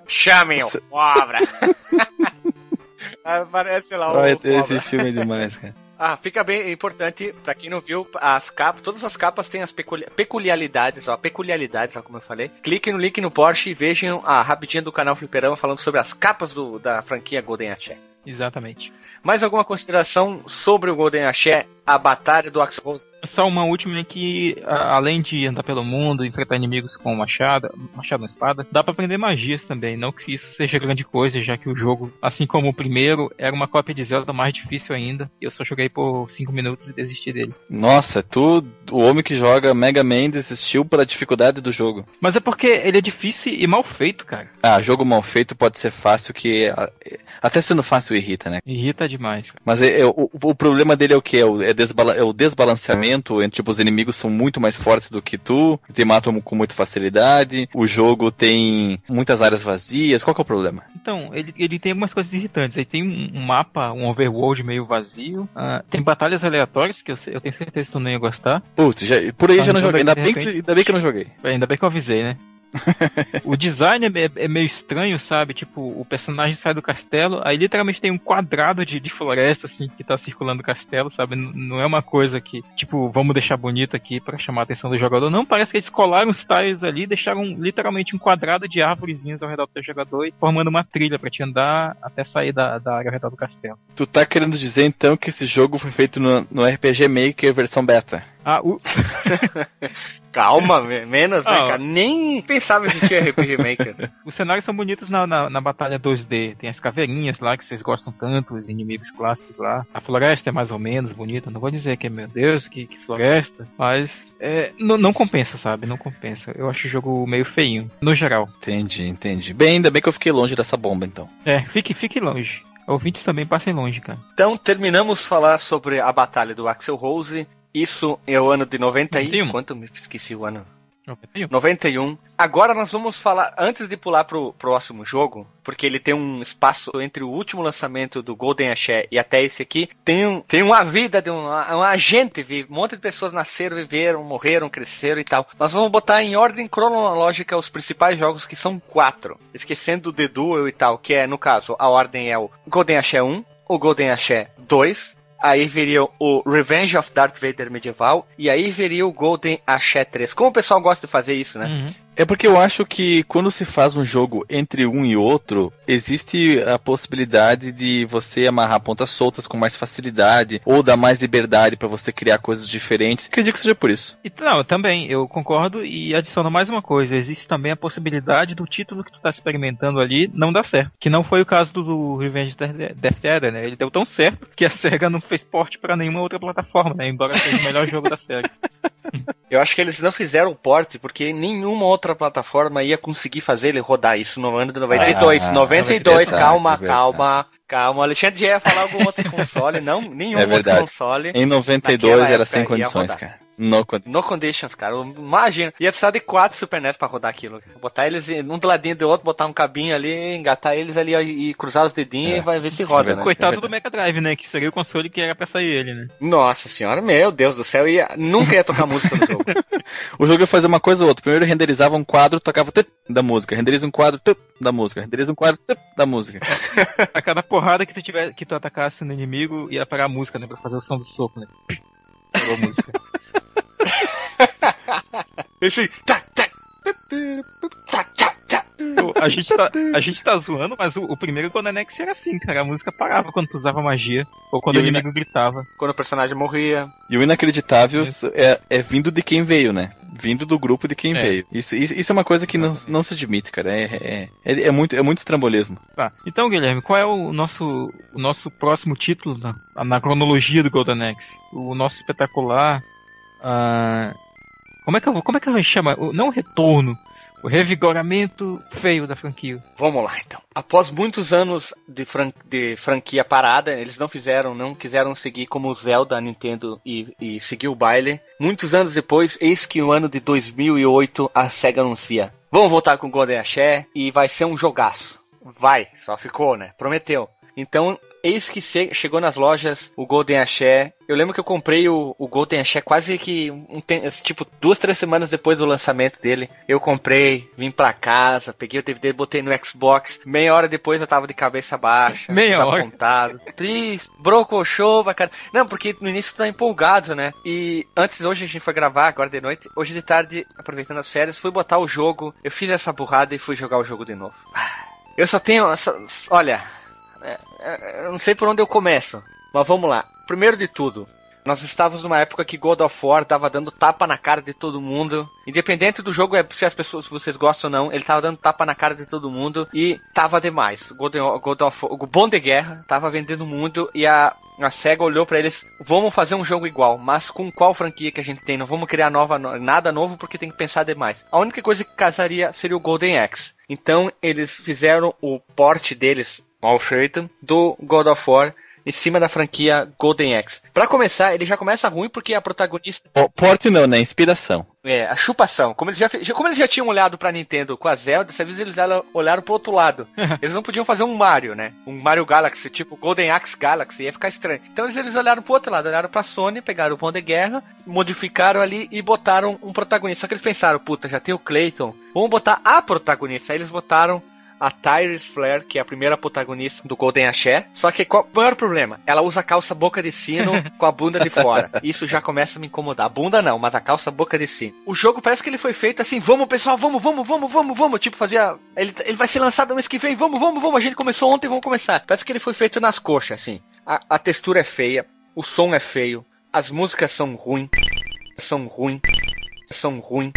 Chamem o cobra. Aparece lá o Ai, cobra. esse filme é demais, cara. Ah, fica bem importante, pra quem não viu, as capas, todas as capas têm as peculi- peculiaridades, ó, peculiaridades, ó, como eu falei. Clique no link no Porsche e vejam a rapidinha do canal Fliperama falando sobre as capas do, da franquia Golden Axe. Exatamente. Mais alguma consideração sobre o Golden Axe, a batalha do Axel Rose? Só uma última que, além de andar pelo mundo, enfrentar inimigos com machado, machado na espada, dá pra aprender magias também. Não que isso seja grande coisa, já que o jogo, assim como o primeiro, era uma cópia de Zelda mais difícil ainda. Eu só joguei por 5 minutos e desisti dele. Nossa, tu, o homem que joga Mega Man desistiu pela dificuldade do jogo. Mas é porque ele é difícil e mal feito, cara. Ah, jogo mal feito pode ser fácil, que até sendo fácil irrita, né? Irrita demais, cara. Mas é, é, o, o problema dele é o que? É o, é desbala- é o desbalanceamento entre tipo, os inimigos são muito mais fortes do que tu, te matam com muita facilidade, o jogo tem muitas áreas vazias, qual que é o problema? Então, ele, ele tem algumas coisas irritantes. Ele tem um, mapa, um overworld meio vazio. ah, tem batalhas aleatórias que eu, eu tenho certeza que tu não ia gostar. Putz, já, por aí Ah, já não joguei, ainda bem, repente- que, ainda bem que eu não joguei. Ainda bem que eu avisei, né? o design é, é meio estranho, sabe? Tipo, o personagem sai do castelo, aí literalmente tem um quadrado de, de floresta, assim, que tá circulando o castelo, sabe? N- não é uma coisa que, tipo, vamos deixar bonito aqui pra chamar a atenção do jogador. Não, parece que eles colaram os tiles ali e deixaram literalmente um quadrado de árvorezinhas ao redor do teu jogador e formando uma trilha pra te andar até sair da, da área ao redor do castelo. Tu tá querendo dizer então que esse jogo foi feito no, no RPG Maker versão beta? Ah, o, Calma, me- menos, né, Ah, cara? Nem pensava em existir RPG Maker. Os cenários são bonitos na, na, na batalha 2D. Tem as caveirinhas lá que vocês gostam tanto, os inimigos clássicos lá. A floresta é mais ou menos bonita. Não vou dizer que é, meu Deus, que, que floresta. Mas é, não, não compensa, sabe? Não compensa. Eu acho o jogo meio feinho, no geral. Entendi, entendi. Bem, ainda bem que eu fiquei longe dessa bomba então. É, fique, fique longe. Ouvintes também passem longe, cara. Então, terminamos de falar sobre a batalha do Axel Rose. Isso é o ano de 90 e... 91. Quanto me esqueci o ano? 91. 91. Agora nós vamos falar, antes de pular pro próximo jogo, porque ele tem um espaço entre o último lançamento do Golden Axe e até esse aqui, tem, um, tem uma vida de um, um agente vive, um monte de pessoas nasceram, viveram, morreram, cresceram e tal. Nós vamos botar em ordem cronológica os principais jogos, que são quatro, esquecendo o The Duel e tal, que é, no caso, a ordem é o Golden Axe 1, o Golden Axe 2, Aí viria o Revenge of Darth Vader medieval. E aí viria o Golden Axe 3. Como o pessoal gosta de fazer isso, né? Uhum. É porque eu acho que quando se faz um jogo entre um e outro, existe a possibilidade de você amarrar pontas soltas com mais facilidade, ou dar mais liberdade pra você criar coisas diferentes. Acredito que seja por isso. E, não, eu também, eu concordo e adiciono mais uma coisa. Existe também a possibilidade do título que tu tá experimentando ali não dar certo. Que não foi o caso do, Revenge Death Era, né? Ele deu tão certo que a SEGA não fez porte pra nenhuma outra plataforma, né? Embora seja o melhor jogo da SEGA. Eu acho que eles não fizeram o port porque nenhuma outra plataforma ia conseguir fazer ele rodar isso no ano de 92. Ah, 92, verdade, calma, verdade. calma, calma. O Alexandre já ia falar algum outro console, não, nenhum É outro verdade. console. Em 92 Naquela era sem condições, cara. No condições. No conditions, cara. Imagina. Ia precisar de quatro Super NES pra rodar aquilo. cara. Botar eles um do ladinho do outro, botar um cabinho ali, engatar eles ali e cruzar os dedinhos É. e vai ver se roda, É né? Coitado do Mega Drive, né? Que seria o console que era pra sair ele, né? Nossa senhora, meu Deus do céu. Ia, nunca ia tocar música no jogo. O jogo ia fazer uma coisa ou outra. Primeiro renderizava um quadro, tocava da música. Renderiza um quadro da música. Renderiza um quadro da música. A cada porrada que tu tiver que tu atacasse no inimigo, ia parar a música, né? Pra fazer o som do soco, né? a música. Esse. Tá, tá, tá, tá, A gente, tá, a gente tá zoando, mas o, o primeiro Golden Axe era assim, cara. A música parava quando tu usava magia. Ou quando E o inimigo gritava. Quando o personagem morria. E o inacreditável é, é vindo de quem veio, né? Vindo do grupo de quem É. veio. Isso, isso, isso é uma coisa que não, não se admite, cara. É, é, é, é muito, é muito estrambolismo. Tá. Então, Guilherme, qual é o nosso, o nosso próximo título na, na cronologia do Golden Axe? O nosso espetacular. ah, como é que eu. Como é que a gente chama? O- não o retorno. O revigoramento feio da franquia. Vamos lá então. Após muitos anos de, fran- de franquia parada, eles não fizeram, não quiseram seguir como o Zelda Nintendo e, e seguir o baile. Muitos anos depois, eis que no ano de 2008 a SEGA anuncia: vamos voltar com o Golden Axé e vai ser um jogaço. Vai, só ficou, né? Prometeu. Então, eis que che- chegou nas lojas o Golden Axé. Eu lembro que eu comprei o, o Golden Axé quase que um tipo duas, três semanas depois do lançamento dele. Eu comprei, vim pra casa, peguei o DVD, botei no Xbox. Meia hora depois eu tava de cabeça baixa, Meia hora? desapontado, triste, brocochô, bacana. Não, porque no início tu tá empolgado, né? E antes, hoje a gente foi gravar, agora de noite. Hoje de tarde, aproveitando as férias, fui botar o jogo. Eu fiz essa burrada e fui jogar o jogo de novo. Eu só tenho. essa- Olha, é, é, eu não sei por onde eu começo, mas vamos lá. Primeiro de tudo, nós estávamos numa época que God of War tava dando tapa na cara de todo mundo. Independente do jogo, é se as pessoas, se vocês gostam ou não, ele tava dando tapa na cara de todo mundo e tava demais. God, God of o Bom de Guerra tava vendendo muito e a a SEGA olhou pra eles, vamos fazer um jogo igual, mas com qual franquia que a gente tem? Não vamos criar nova, nada novo porque tem que pensar demais. A única coisa que casaria seria o Golden Axe. Então eles fizeram o porte deles, mal feito, do God of War em cima da franquia Golden Axe. Pra começar, ele já começa ruim porque a protagonista Po- Porte não, né? Inspiração. é a chupação. Como eles já, como eles já tinham olhado pra Nintendo com a Zelda, dessa vez eles olharam pro outro lado. Eles não podiam fazer um Mario, né? Um Mario Galaxy, tipo Golden Axe Galaxy, ia ficar estranho. Então eles, eles olharam pro outro lado, olharam pra Sony, pegaram o Pão de Guerra, modificaram ali e botaram um protagonista. Só que eles pensaram, puta, já tem o Clayton, vamos botar a protagonista. Aí eles botaram a Tyrese Flair, que é a primeira protagonista do Golden Axé. Só que qual o maior problema? Ela usa a calça boca de sino com a bunda de fora. Isso já começa a me incomodar. A bunda não, mas a calça boca de sino. O jogo parece que ele foi feito assim, vamos pessoal, vamos, vamos, vamos, vamos, vamos. Tipo, fazia. Ele, ele vai ser lançado no mês que vem, vamos, vamos, vamos. A gente começou ontem, vamos começar. Parece que ele foi feito nas coxas, assim. A, a textura é feia, o som é feio, as músicas são ruins, são ruins, são ruins.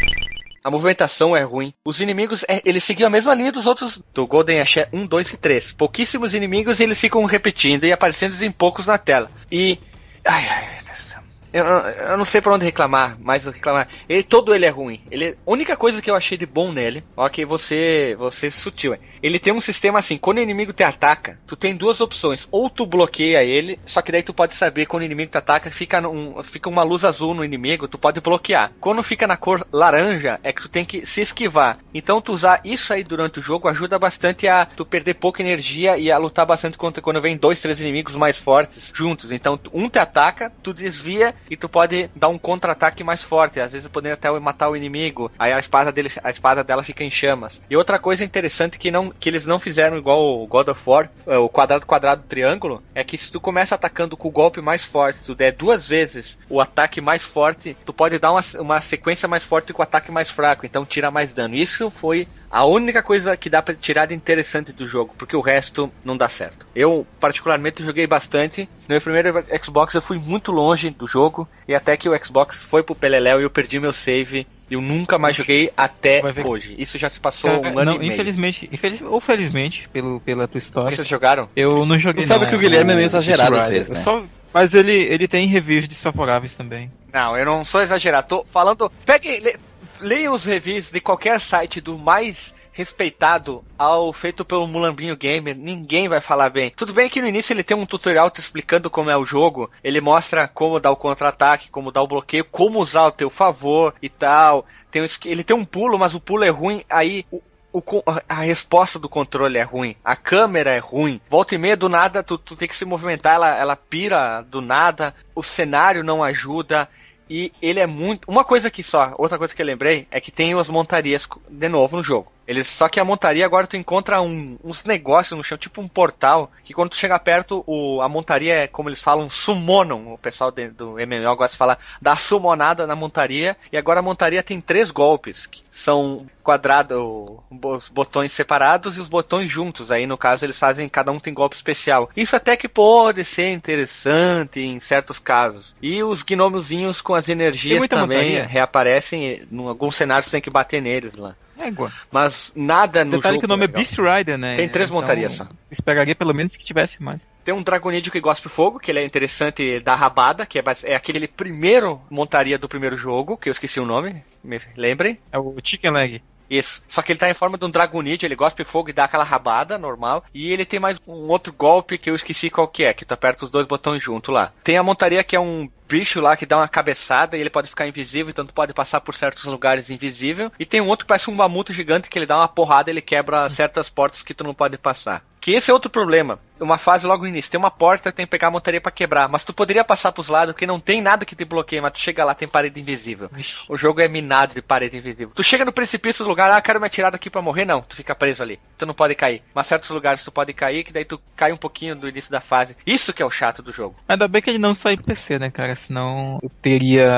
A movimentação é ruim. Os inimigos, é, eles seguiam a mesma linha dos outros do Golden Axe 1, 2 e 3. Pouquíssimos inimigos e eles ficam repetindo e aparecendo em poucos na tela. E. Ai, ai, meu Deus do céu. Eu, eu não sei pra onde reclamar, mas eu reclamar. Ele, todo ele é ruim. Ele, a única coisa que eu achei de bom nele, que você, você é sutil, é. Ele tem um sistema assim, quando o inimigo te ataca, tu tem duas opções. Ou tu bloqueia ele, só que daí tu pode saber quando o inimigo te ataca, fica, um, fica uma luz azul no inimigo, tu pode bloquear. Quando fica na cor laranja, é que tu tem que se esquivar. Então tu usar isso aí durante o jogo ajuda bastante a tu perder pouca energia e a lutar bastante contra quando vem dois, três inimigos mais fortes juntos. Então um te ataca, tu desvia e tu pode dar um contra-ataque mais forte. Às vezes poder até matar o inimigo. Aí a espada dele, a espada dela fica em chamas. E outra coisa interessante que não que eles não fizeram igual o God of War, é, o quadrado quadrado triângulo, é que se tu começa atacando com o golpe mais forte, tu der duas vezes o ataque mais forte, tu pode dar uma, uma sequência mais forte com o ataque mais fraco, então tira mais dano. Isso foi a única coisa que dá pra tirar de interessante do jogo, porque o resto não dá certo. Eu, particularmente, joguei bastante. No meu primeiro Xbox eu fui muito longe do jogo, e até que o Xbox foi pro Peleléu e eu perdi meu save. Eu nunca mais joguei até hoje. Isso já se passou Cara, um ano não, e meio. infelizmente, infeliz, ou felizmente, pelo, pela tua história, Vocês jogaram? eu não joguei Tu sabe não, que o Guilherme é meio exagerado às vezes, né? Só- mas ele, ele tem reviews desfavoráveis também. Não, eu não sou exagerado. Tô falando. Pegue. Le, leiam os reviews de qualquer site do mais respeitado ao feito pelo Mulambinho Gamer, ninguém vai falar bem. Tudo bem que no início ele tem um tutorial te explicando como é o jogo, ele mostra como dar o contra-ataque, como dar o bloqueio, como usar ao teu favor e tal. Tem um ele tem um pulo, mas o pulo é ruim, aí o, o a resposta do controle é ruim, a câmera é ruim. Volta e meia do nada, tu, tu tem que se movimentar, ela, ela pira do nada, o cenário não ajuda. E ele é muito. Uma coisa que só, outra coisa que eu lembrei é que tem as montarias de novo no jogo. Eles, só que a montaria agora tu encontra um- uns negócios no chão, tipo um portal, que quando tu chega perto, o, a montaria é, como eles falam, summonam. O pessoal de- do MMO gosta de falar da summonada na montaria. E agora a montaria tem três golpes, que são quadrado, os botões separados e os botões juntos. Aí no caso eles fazem, cada um tem golpe especial. Isso até que pode ser interessante em certos casos. E os gnomozinhos com as energias também montaria? reaparecem. Em alguns cenários você tem que bater neles lá. É igual. Mas nada no Detalhe jogo. que o nome é legal. Beast Rider, né? Tem três montarias só. Esperaria pelo menos que tivesse mais. Tem um Dragonídeo que gosta de fogo, que ele é interessante da rabada, que é, é aquele primeiro montaria do primeiro jogo, que eu esqueci o nome, me lembrem. É o Chicken Leg. Isso. Só que ele tá em forma de um Dragonídeo, ele gosta de fogo e dá aquela rabada normal. E ele tem mais um outro golpe que eu esqueci qual que é, que tu aperta os dois botões junto lá. Tem a montaria que é um bicho lá que dá uma cabeçada e ele pode ficar invisível, então tu pode passar por certos lugares invisível. E tem um outro que parece um mamuto gigante que ele dá uma porrada e ele quebra certas portas que tu não pode passar. Que esse é outro problema. Uma fase logo no início, tem uma porta tem que pegar a montaria pra quebrar, mas tu poderia passar pros lados porque não tem nada que te bloqueie, mas tu chega lá tem parede invisível. O jogo é minado de parede invisível. Tu chega no precipício do lugar, ah, quero me atirar daqui pra morrer, não, tu fica preso ali. Tu não pode cair. Mas certos lugares tu pode cair, que daí tu cai um pouquinho do início da fase. Isso que é o chato do jogo. Ainda bem que ele não saiu PC, né, cara? Senão eu teria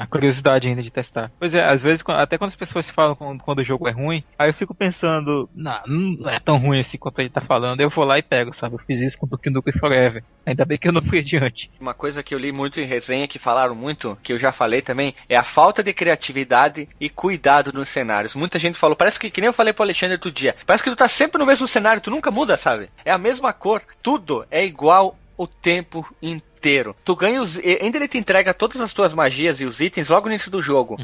a curiosidade ainda de testar. Pois é, às vezes, até quando as pessoas falam quando, quando o jogo é ruim, aí eu fico pensando, não, não é tão ruim assim quanto ele tá falando. Eu vou lá e pego, sabe? Eu fiz isso com Duke Nukem Forever. Ainda bem que eu não fui adiante. Uma coisa que eu li muito em resenha, que falaram muito, que eu já falei também, é a falta de criatividade e cuidado nos cenários. Muita gente falou, parece que, que nem eu falei pro Alexandre outro dia, parece que tu tá sempre no mesmo cenário, tu nunca muda, sabe? É a mesma cor, tudo é igual o tempo inteiro. Tu ganha os. Ainda ele te entrega todas as tuas magias e os itens logo no início do jogo.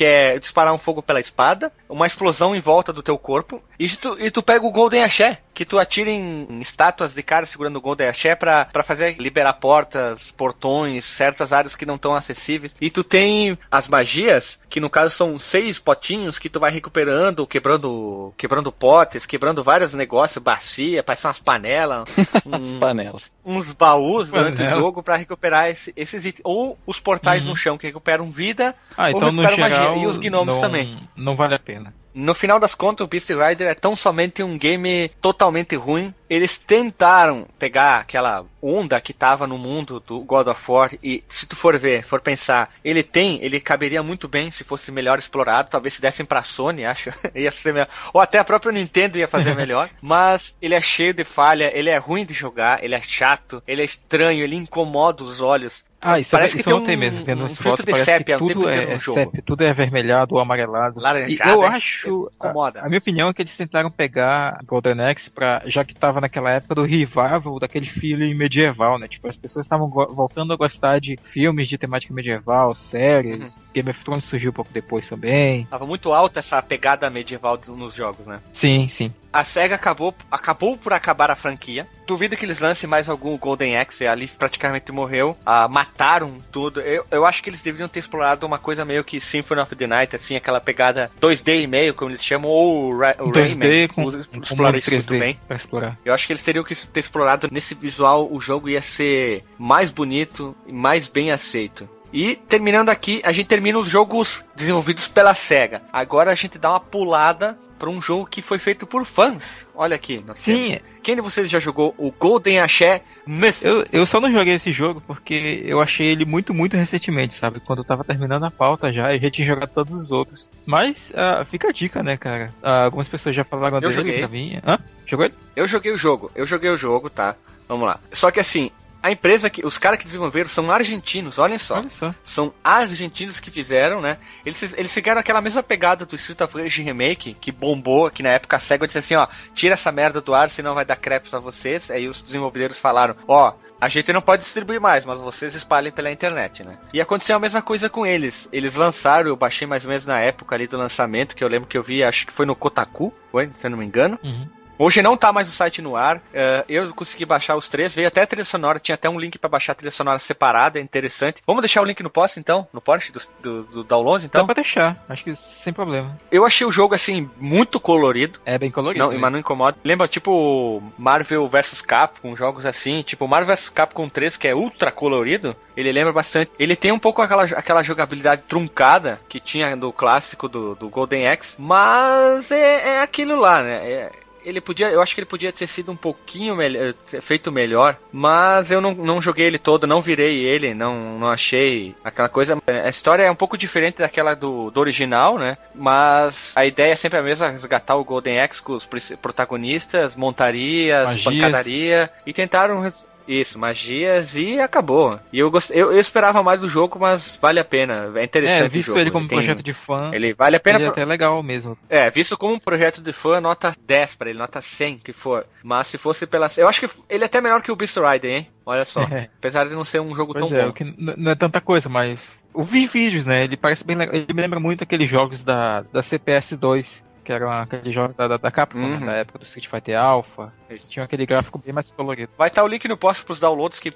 Que é disparar um fogo pela espada, uma explosão em volta do teu corpo. E tu, e tu pega o Golden Axé, que tu atira em, em estátuas de cara segurando o Golden Axé pra, pra fazer liberar portas, portões, certas áreas que não estão acessíveis. E tu tem as magias, que no caso são seis potinhos que tu vai recuperando, quebrando, quebrando potes, quebrando vários negócios, bacia, parece umas panelas, As um- panelas. uns baús durante o jogo pra recuperar esse- esses itens. Ou os portais Uhum. no chão que recuperam vida. Ah, Ou então recuperam magia. Geral. E os gnomos não, também. Não vale a pena. No final das contas, o Beast Rider é tão somente um game totalmente ruim. Eles tentaram pegar aquela onda que tava no mundo do God of War e se tu for ver, for pensar, ele tem, ele caberia muito bem se fosse melhor explorado, talvez se dessem pra Sony, acho, ia ser melhor. Ou até a própria Nintendo ia fazer melhor, mas ele é cheio de falha, ele é ruim de jogar, ele é chato, ele é estranho, ele incomoda os olhos. Ah, isso, Parece é, que isso eu tem um- mesmo. Vendo um as filtro fotos, de parece sépia tudo é, é sépia, tudo é avermelhado ou amarelado. Laranjado, E eu é- acho. é- incomoda. A, a minha opinião é que eles tentaram pegar Golden Axe pra, já que tava naquela época do revival, daquele feeling medieval, né? Tipo, as pessoas estavam voltando a gostar de filmes de temática medieval, séries. Uhum. Game of Thrones surgiu um pouco depois também. Tava muito alta essa pegada medieval nos jogos, né? Sim, sim. A SEGA acabou, acabou por acabar a franquia. Duvido que eles lancem mais algum Golden Axe. Ali praticamente morreu. Ah, mataram tudo. Eu, eu acho que eles deveriam ter explorado uma coisa meio que Symphony of the Night, assim, aquela pegada 2D e meio, como eles chamam, ou o, Ra o 2D Rayman. com, mundo isso muito 3D bem. explorar. Eu acho que eles teriam que ter explorado nesse visual, o jogo ia ser mais bonito e mais bem aceito. E terminando aqui, a gente termina os jogos desenvolvidos pela SEGA. Agora a gente dá uma pulada para um jogo que foi feito por fãs. Olha aqui, nós Sim. temos. Quem de vocês já jogou o Golden Axé Myth? Eu, eu só não joguei esse jogo porque eu achei ele muito, muito recentemente, sabe? Quando eu tava terminando a pauta já, eu já tinha jogado todos os outros. Mas ah, fica a dica, né, cara? Ah, algumas pessoas já falaram Eu dele joguei. pra mim. Hã? Jogou ele? Eu joguei o jogo, eu joguei o jogo, tá? Vamos lá. Só que assim, a empresa que. Os caras que desenvolveram são argentinos, olhem só. Olha só. são argentinos que fizeram, né? Eles, eles fizeram aquela mesma pegada do Street of Rage Remake, que bombou, que na época a SEGA disse assim, ó, tira essa merda do ar, senão vai dar crepes a vocês. Aí os desenvolvedores falaram, ó, a gente não pode distribuir mais, mas vocês espalhem pela internet, né? E aconteceu a mesma coisa com eles. Eles lançaram, eu baixei mais ou menos na época ali do lançamento, que eu lembro que eu vi, acho que foi no Kotaku, foi, se eu não me engano. Uhum. Hoje não tá mais o site no ar. É, eu consegui baixar os três, veio até a trilha sonora, tinha até um link para baixar a trilha sonora separada, é interessante. Vamos deixar o link no post então, no post do, do, do download então? Dá pra deixar, acho que sem problema. Eu achei o jogo assim muito colorido. É bem colorido. Não, né? mas não incomoda. Lembra tipo Marvel vs Capcom, jogos assim, tipo Marvel vs Capcom 3 que é ultra colorido. Ele lembra bastante. Ele tem um pouco aquela, aquela jogabilidade truncada que tinha do clássico do, do Golden Axe, mas é, é aquilo lá, né? É, ele podia, eu acho que ele podia ter sido um pouquinho melhor, feito melhor, mas eu não, não joguei ele todo, não virei ele, não, não achei aquela coisa. A história é um pouco diferente daquela do, do original, né? Mas a ideia é sempre a mesma, resgatar o Golden Axe com os protagonistas, montarias, Magias. pancadaria, e tentaram res- isso, magias e acabou. E eu, gost... eu, eu esperava mais do jogo, mas vale a pena. É interessante É, o visto jogo. ele como tem- projeto de fã, Ele vale a pena. ele é até legal mesmo. É, visto como um projeto de fã, nota 10 pra ele, nota 100 que for. Mas se fosse pela. Eu acho que ele é até melhor que o Beast Rider, hein? Olha só. Apesar de não ser um jogo Pois tão é, bom. o que não é tanta coisa, mas. Eu vi vídeos, né? Ele parece bem legal. Ele me lembra muito aqueles jogos da, da CPS 2, que eram aqueles jogos da, da, Capcom, né? Uhum. da época do Street Fighter Alpha. Isso. Tinha aquele gráfico bem mais colorido. Vai estar o link no post pros downloads que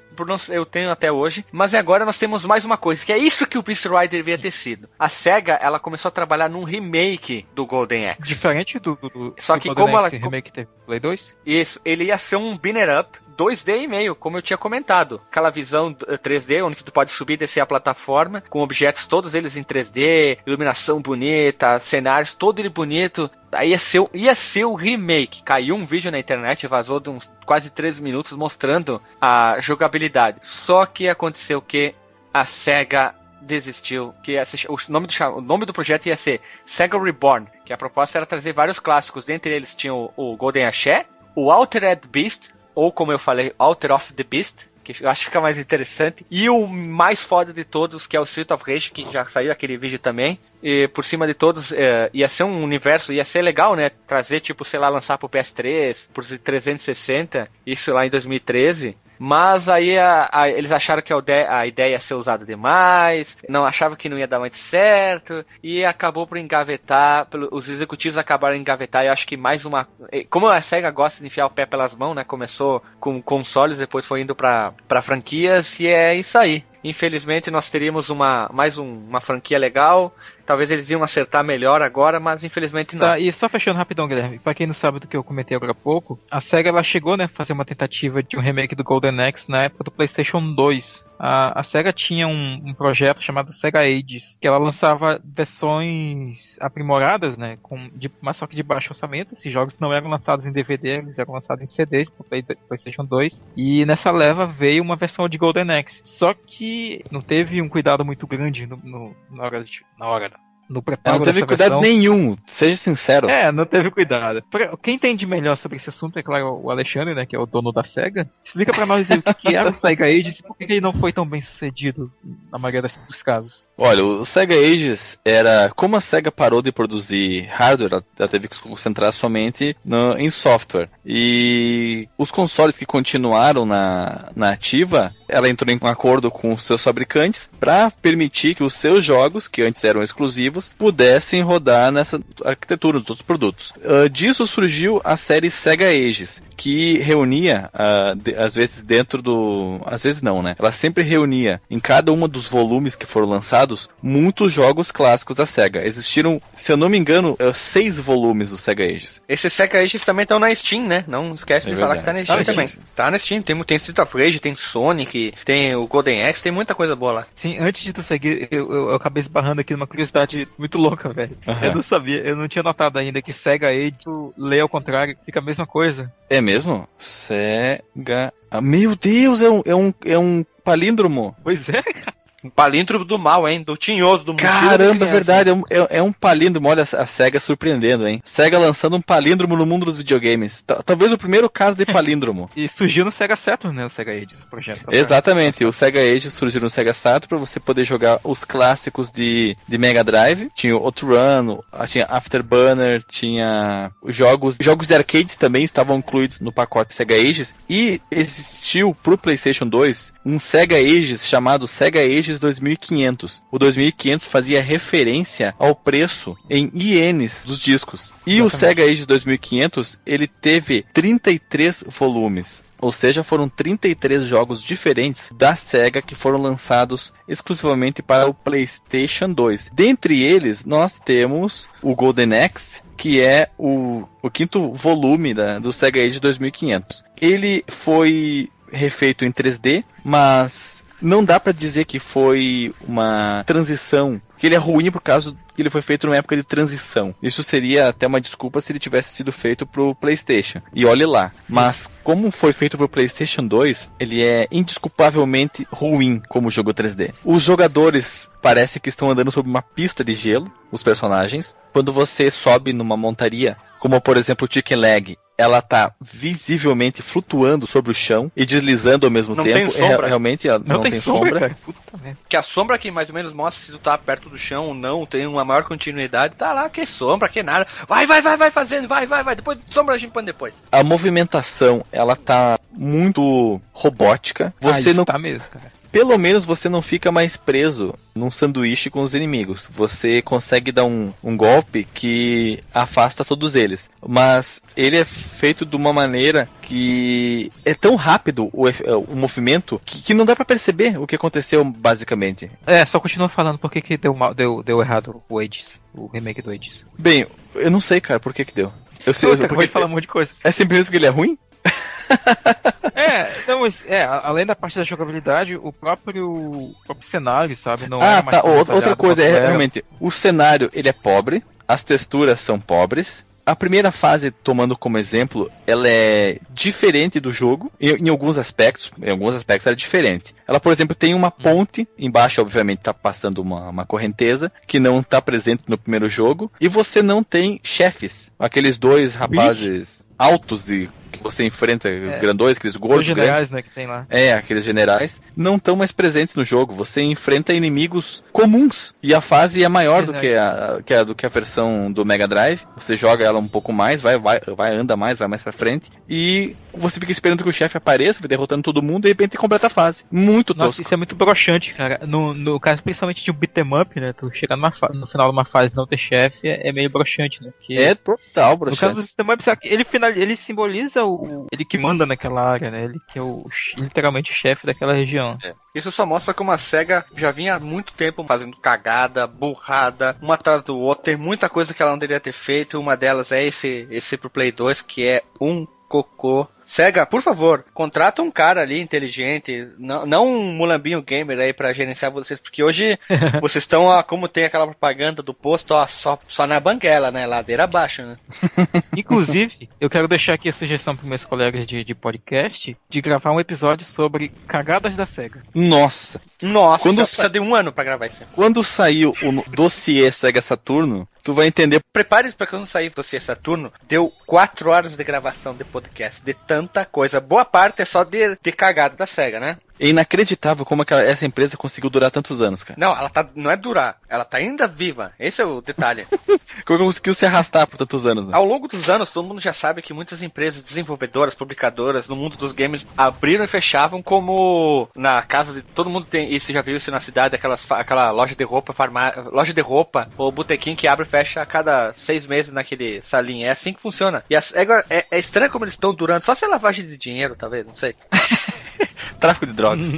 eu tenho até hoje. Mas agora nós temos mais uma coisa, que é isso que o Beast Rider devia ter sido. A SEGA, ela começou a trabalhar num remake do Golden Axe. Diferente do. do, do Só que como ela- remake teve Play 2? Isso, ele ia ser um binner up 2D e meio, como eu tinha comentado. Aquela visão eh, 3D, onde tu pode subir e descer a plataforma, com objetos todos eles em 3D, iluminação bonita, cenários todo ele bonito. Aí ia ser, ia ser o remake. Caiu um vídeo na internet, vazou de uns quase 3 minutos mostrando a jogabilidade. Só que aconteceu que a SEGA desistiu, que ser- o nome, do, o nome do projeto ia ser Sega Reborn, que a proposta era trazer vários clássicos, dentre eles tinha o, o Golden Axe, o Altered Beast, ou como eu falei, Alter of the Beast, que eu acho que fica mais interessante, e o mais foda de todos, que é o Street of Rage, que já saiu aquele vídeo também, e por cima de todos, eh, ia ser um universo, ia ser legal, né, trazer, tipo, sei lá, lançar pro PS3, pro 360, isso lá em 2013, mas aí a- a- eles acharam que a, ide- a ideia ia ser usada demais, não achavam que não ia dar muito certo, e acabou por engavetar, pelo- os executivos acabaram engavetar, e acho que mais uma. Como a SEGA gosta de enfiar o pé pelas mãos, né? Começou com consoles, depois foi indo pra franquias, e é isso aí. Infelizmente nós teríamos uma mais um- uma franquia legal. Talvez eles iam acertar melhor agora, mas infelizmente não. Tá, e só fechando rapidão, Guilherme, pra quem não sabe do que eu comentei agora há pouco, a SEGA ela chegou, né, a fazer uma tentativa de um remake do Golden Axe na época do PlayStation 2. A, a SEGA tinha um, um projeto chamado Sega Ages, que ela lançava versões aprimoradas, né, com, de, mas só que de baixo orçamento. Esses jogos não eram lançados em DVD, eles eram lançados em CDs pro Play- PlayStation 2. E nessa leva veio uma versão de Golden Axe. Só que não teve um cuidado muito grande no, no- na hora, de, na hora no preparo Não teve cuidado versão. nenhum, seja sincero. É, não teve cuidado. Pra- Quem entende melhor sobre esse assunto é, claro, o Alexandre, né, que é o dono da SEGA. Explica pra nós o que que era o SEGA Ages e por que ele não foi tão bem sucedido na maioria dos casos. Olha, o Sega Ages era. Como a Sega parou de produzir hardware, ela- teve que se concentrar somente no- em software. E os consoles que continuaram na, na ativa, ela entrou em um acordo com os seus fabricantes para permitir que os seus jogos, que antes eram exclusivos, pudessem rodar nessa arquitetura dos outros produtos. Ah, disso surgiu a série Sega Ages, que reunia, ah, de- às vezes dentro do. Às vezes não, né? Ela sempre reunia em cada um dos volumes que foram lançados muitos jogos clássicos da Sega. Existiram, se eu não me engano, eh, seis volumes do Sega Ages. Esses Sega Ages também estão na Steam, né? Não esquece É de falar que tá na. Steam na também. Tá na Steam, tem, tem Street of Rage, tem Sonic, tem o Golden Axe, tem muita coisa boa lá. Sim, antes de tu seguir, eu, eu, eu acabei esbarrando aqui numa curiosidade muito louca, velho. Aham. Eu não sabia, eu não tinha notado ainda que Sega Ages, tu lê ao contrário, fica a mesma coisa. É mesmo? Sega. Ah, meu Deus, é um, é um, é um palíndromo. Pois é, cara. Um palíndromo do mal, hein? Do tinhoso, do Caramba, é verdade, é um, é, é um palíndromo. Olha a SEGA surpreendendo, hein? SEGA lançando um palíndromo no mundo dos videogames. Ta- Talvez o primeiro caso de palíndromo. E surgiu no Sega Saturn, né, o Sega Ages, o projeto. Exatamente, o Sega Age surgiu no Sega Saturn para você poder jogar os clássicos de, de Mega Drive. Tinha o Outrun, ah, tinha Afterburner, tinha os jogos, jogos de arcade também estavam incluídos no pacote Sega Ages. E existiu pro PlayStation 2 um Sega Ages chamado Sega Ages Ages 2500. O 2500 fazia referência ao preço em ienes dos discos. E o Sega Ages 2500, ele teve 33 volumes. Ou seja, foram 33 jogos diferentes da SEGA que foram lançados exclusivamente para o PlayStation 2. Dentre eles, nós temos o Golden Axe, que é o, o quinto volume da, do Sega Age 2500. Ele foi refeito em 3D, mas não dá para dizer que foi uma transição, que ele é ruim por causa que ele foi feito numa época de transição. Isso seria até uma desculpa se ele tivesse sido feito pro PlayStation. E olhe lá. Mas como foi feito pro PlayStation 2, ele é indisculpavelmente ruim como jogo 3D. Os jogadores parece que estão andando sobre uma pista de gelo, os personagens. Quando você sobe numa montaria, como por exemplo o Chicken Leg, ela tá visivelmente flutuando sobre o chão e deslizando ao mesmo Não tempo. tem sombra. É, realmente ela não, tem, sombra. cara. Puta merda. Que a sombra que mais ou menos mostra se tu tá perto do chão ou não, tem uma maior continuidade, tá lá, que sombra, que nada. Vai, vai, vai, vai fazendo, vai, vai, vai. Depois sombra a gente põe depois. A movimentação, ela tá muito robótica. Você Ah, não Tá mesmo, cara. Pelo menos você não fica mais preso num sanduíche com os inimigos. Você consegue dar um, um golpe que afasta todos eles. Mas ele é feito de uma maneira que é tão rápido o, efe- o movimento que, que não dá pra perceber o que aconteceu basicamente. É, só continua falando por que, deu, mal, deu, deu errado o Ages, o remake do Ages. Bem, eu não sei, cara, por que que deu. Eu sei, Você eu, porque, falar um monte de coisa. é simplesmente porque ele é ruim? É, não, mas, é, além da parte da jogabilidade, o próprio, o próprio cenário, sabe? Não ah, mais tá. Outra, coisa é era. realmente o cenário ele é pobre, as texturas são pobres. A primeira fase, tomando como exemplo, ela é diferente do jogo em, em alguns aspectos. Em alguns aspectos ela é diferente. Ela, por exemplo, tem uma ponte embaixo, obviamente, está passando uma, uma correnteza que não está presente no primeiro jogo. E você não tem chefes, aqueles dois rapazes altos e você enfrenta, os É. grandões, aqueles Os gordos grandes. generais, né, que tem lá. É, aqueles generais não estão mais presentes no jogo. Você enfrenta inimigos comuns e a fase é maior do que a, que a- do que a versão do Mega Drive. Você joga ela um pouco mais, vai, vai, vai anda mais, vai mais pra frente e você fica esperando que o chefe apareça, vai derrotando todo mundo e de repente completa a fase. Muito Nossa, tosco. isso é muito broxante, cara. No, no caso, principalmente de um beat'em up, né? Tu chegar no final de uma fase e não ter chefe é, é meio broxante, né? Porque É total, No caso broxante. do beat'em up, sabe, ele, final, ele simboliza o, ele que manda naquela área, né? Ele que é o, literalmente o chefe daquela região. Isso só mostra como a SEGA já vinha há muito tempo fazendo cagada, burrada, uma atrás do outro. Tem muita coisa que ela não deveria ter feito. Uma delas é esse, esse pro Play 2, que é um cocô. SEGA, por favor, contrata um cara ali inteligente, não, não um mulambinho gamer aí pra gerenciar vocês, porque hoje vocês estão, ó, como tem aquela propaganda do posto, ó, só, só na banguela, né? Ladeira abaixo, né? Inclusive, eu quero deixar aqui a sugestão para meus colegas de, de podcast de gravar um episódio sobre cagadas da SEGA. Nossa, Nossa, Quando Quando sa- precisa de um ano pra gravar isso. quando saiu o dossiê Sega Saturno, tu vai entender Prepare-se para quando sair você Saturno. Deu quatro horas de gravação de podcast, de tanta coisa. Boa parte é só de, de cagada da SEGA, né? É inacreditável como aquela, essa empresa conseguiu durar tantos anos, cara. Não, ela tá. Não é durar, ela tá ainda viva. Esse é o detalhe. Como conseguiu se arrastar por tantos anos, né? Ao longo dos anos, todo mundo já sabe que muitas empresas desenvolvedoras, publicadoras no mundo dos games abriram e fechavam como na casa de todo mundo tem isso já viu isso na cidade aquelas aquela loja de roupa farmá, loja de roupa ou botequim que abre e fecha a cada seis meses naquele salinho é assim que funciona e as, é, é, é estranho como eles estão durando só se é lavagem de dinheiro talvez não sei Tráfico de drogas.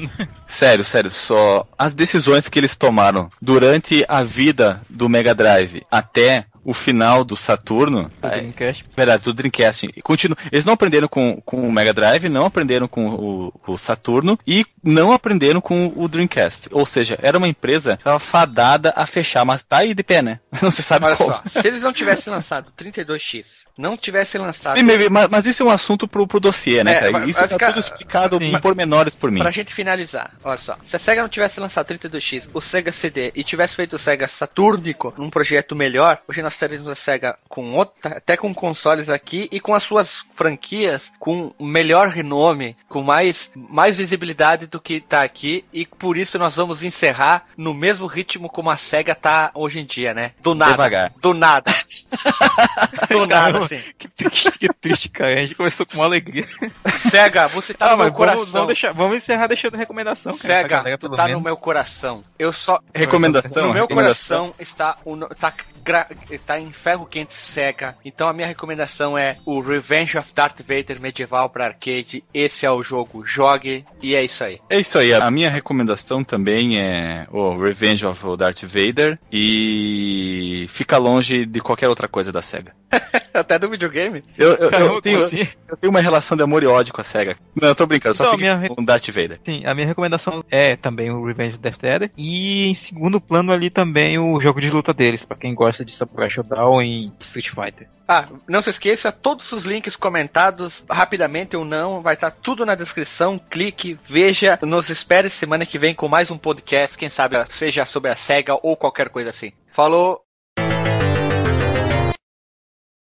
sério, sério, só as decisões que eles tomaram durante a vida do Mega Drive até o final do Saturno, do é, Dreamcast. verdade, do Dreamcast, continua, eles não aprenderam com, com o Mega Drive, não aprenderam com o, o Saturno e não aprenderam com o Dreamcast. Ou seja, era uma empresa que estava fadada a fechar, mas tá aí de pé, né? Não se sabe olha como. só se eles não tivessem lançado 32x não tivessem lançado Mas, mas isso é um assunto pro, pro dossiê, né, É, cara? vai- Isso vai tá ficar- tudo explicado Sim. por menores por mim. Pra gente finalizar, olha só. Se a SEGA não tivesse lançado 32X, o Sega CD e tivesse feito o Sega Saturnico num projeto melhor, hoje nós teríamos a SEGA com outra, até com consoles aqui e com as suas franquias com melhor renome, com mais, mais visibilidade do que tá aqui e por isso nós vamos encerrar no mesmo ritmo como a SEGA tá hoje em dia, né? Do nada. Devagar. Do nada. Do nada, assim. Que triste, que triste, cara. A gente começou com uma alegria. Cega, você tá Ah, no meu mas vamos, coração. vamos, deixar, vamos encerrar deixando recomendação, cara. Cega, galera, tu tá menos. no meu coração. Eu só. Recomendação, No meu recomendação. coração está, o, tá, gra- tá em ferro quente cega. Então a minha recomendação é o Revenge of Darth Vader medieval para arcade. Esse é o jogo. Jogue e é isso aí. É isso aí. A minha recomendação também é o Revenge of Darth Vader e fica longe de qualquer outra coisa da SEGA. Até do videogame. Eu, eu- eu tenho, assim? eu tenho uma relação de amor e ódio com a SEGA. Não, eu tô brincando, só Então, fica minha- com Darth Vader. Sim, a minha recomendação é também o Revenge of Death Vader. E em segundo plano ali também o jogo de luta deles, pra quem gosta de Samurai Showdown e Street Fighter. Ah, não se esqueça, todos os links comentados, rapidamente ou não, vai estar tudo na descrição. Clique, veja, nos espere semana que vem com mais um podcast, quem sabe seja sobre a SEGA ou qualquer coisa assim. Falou,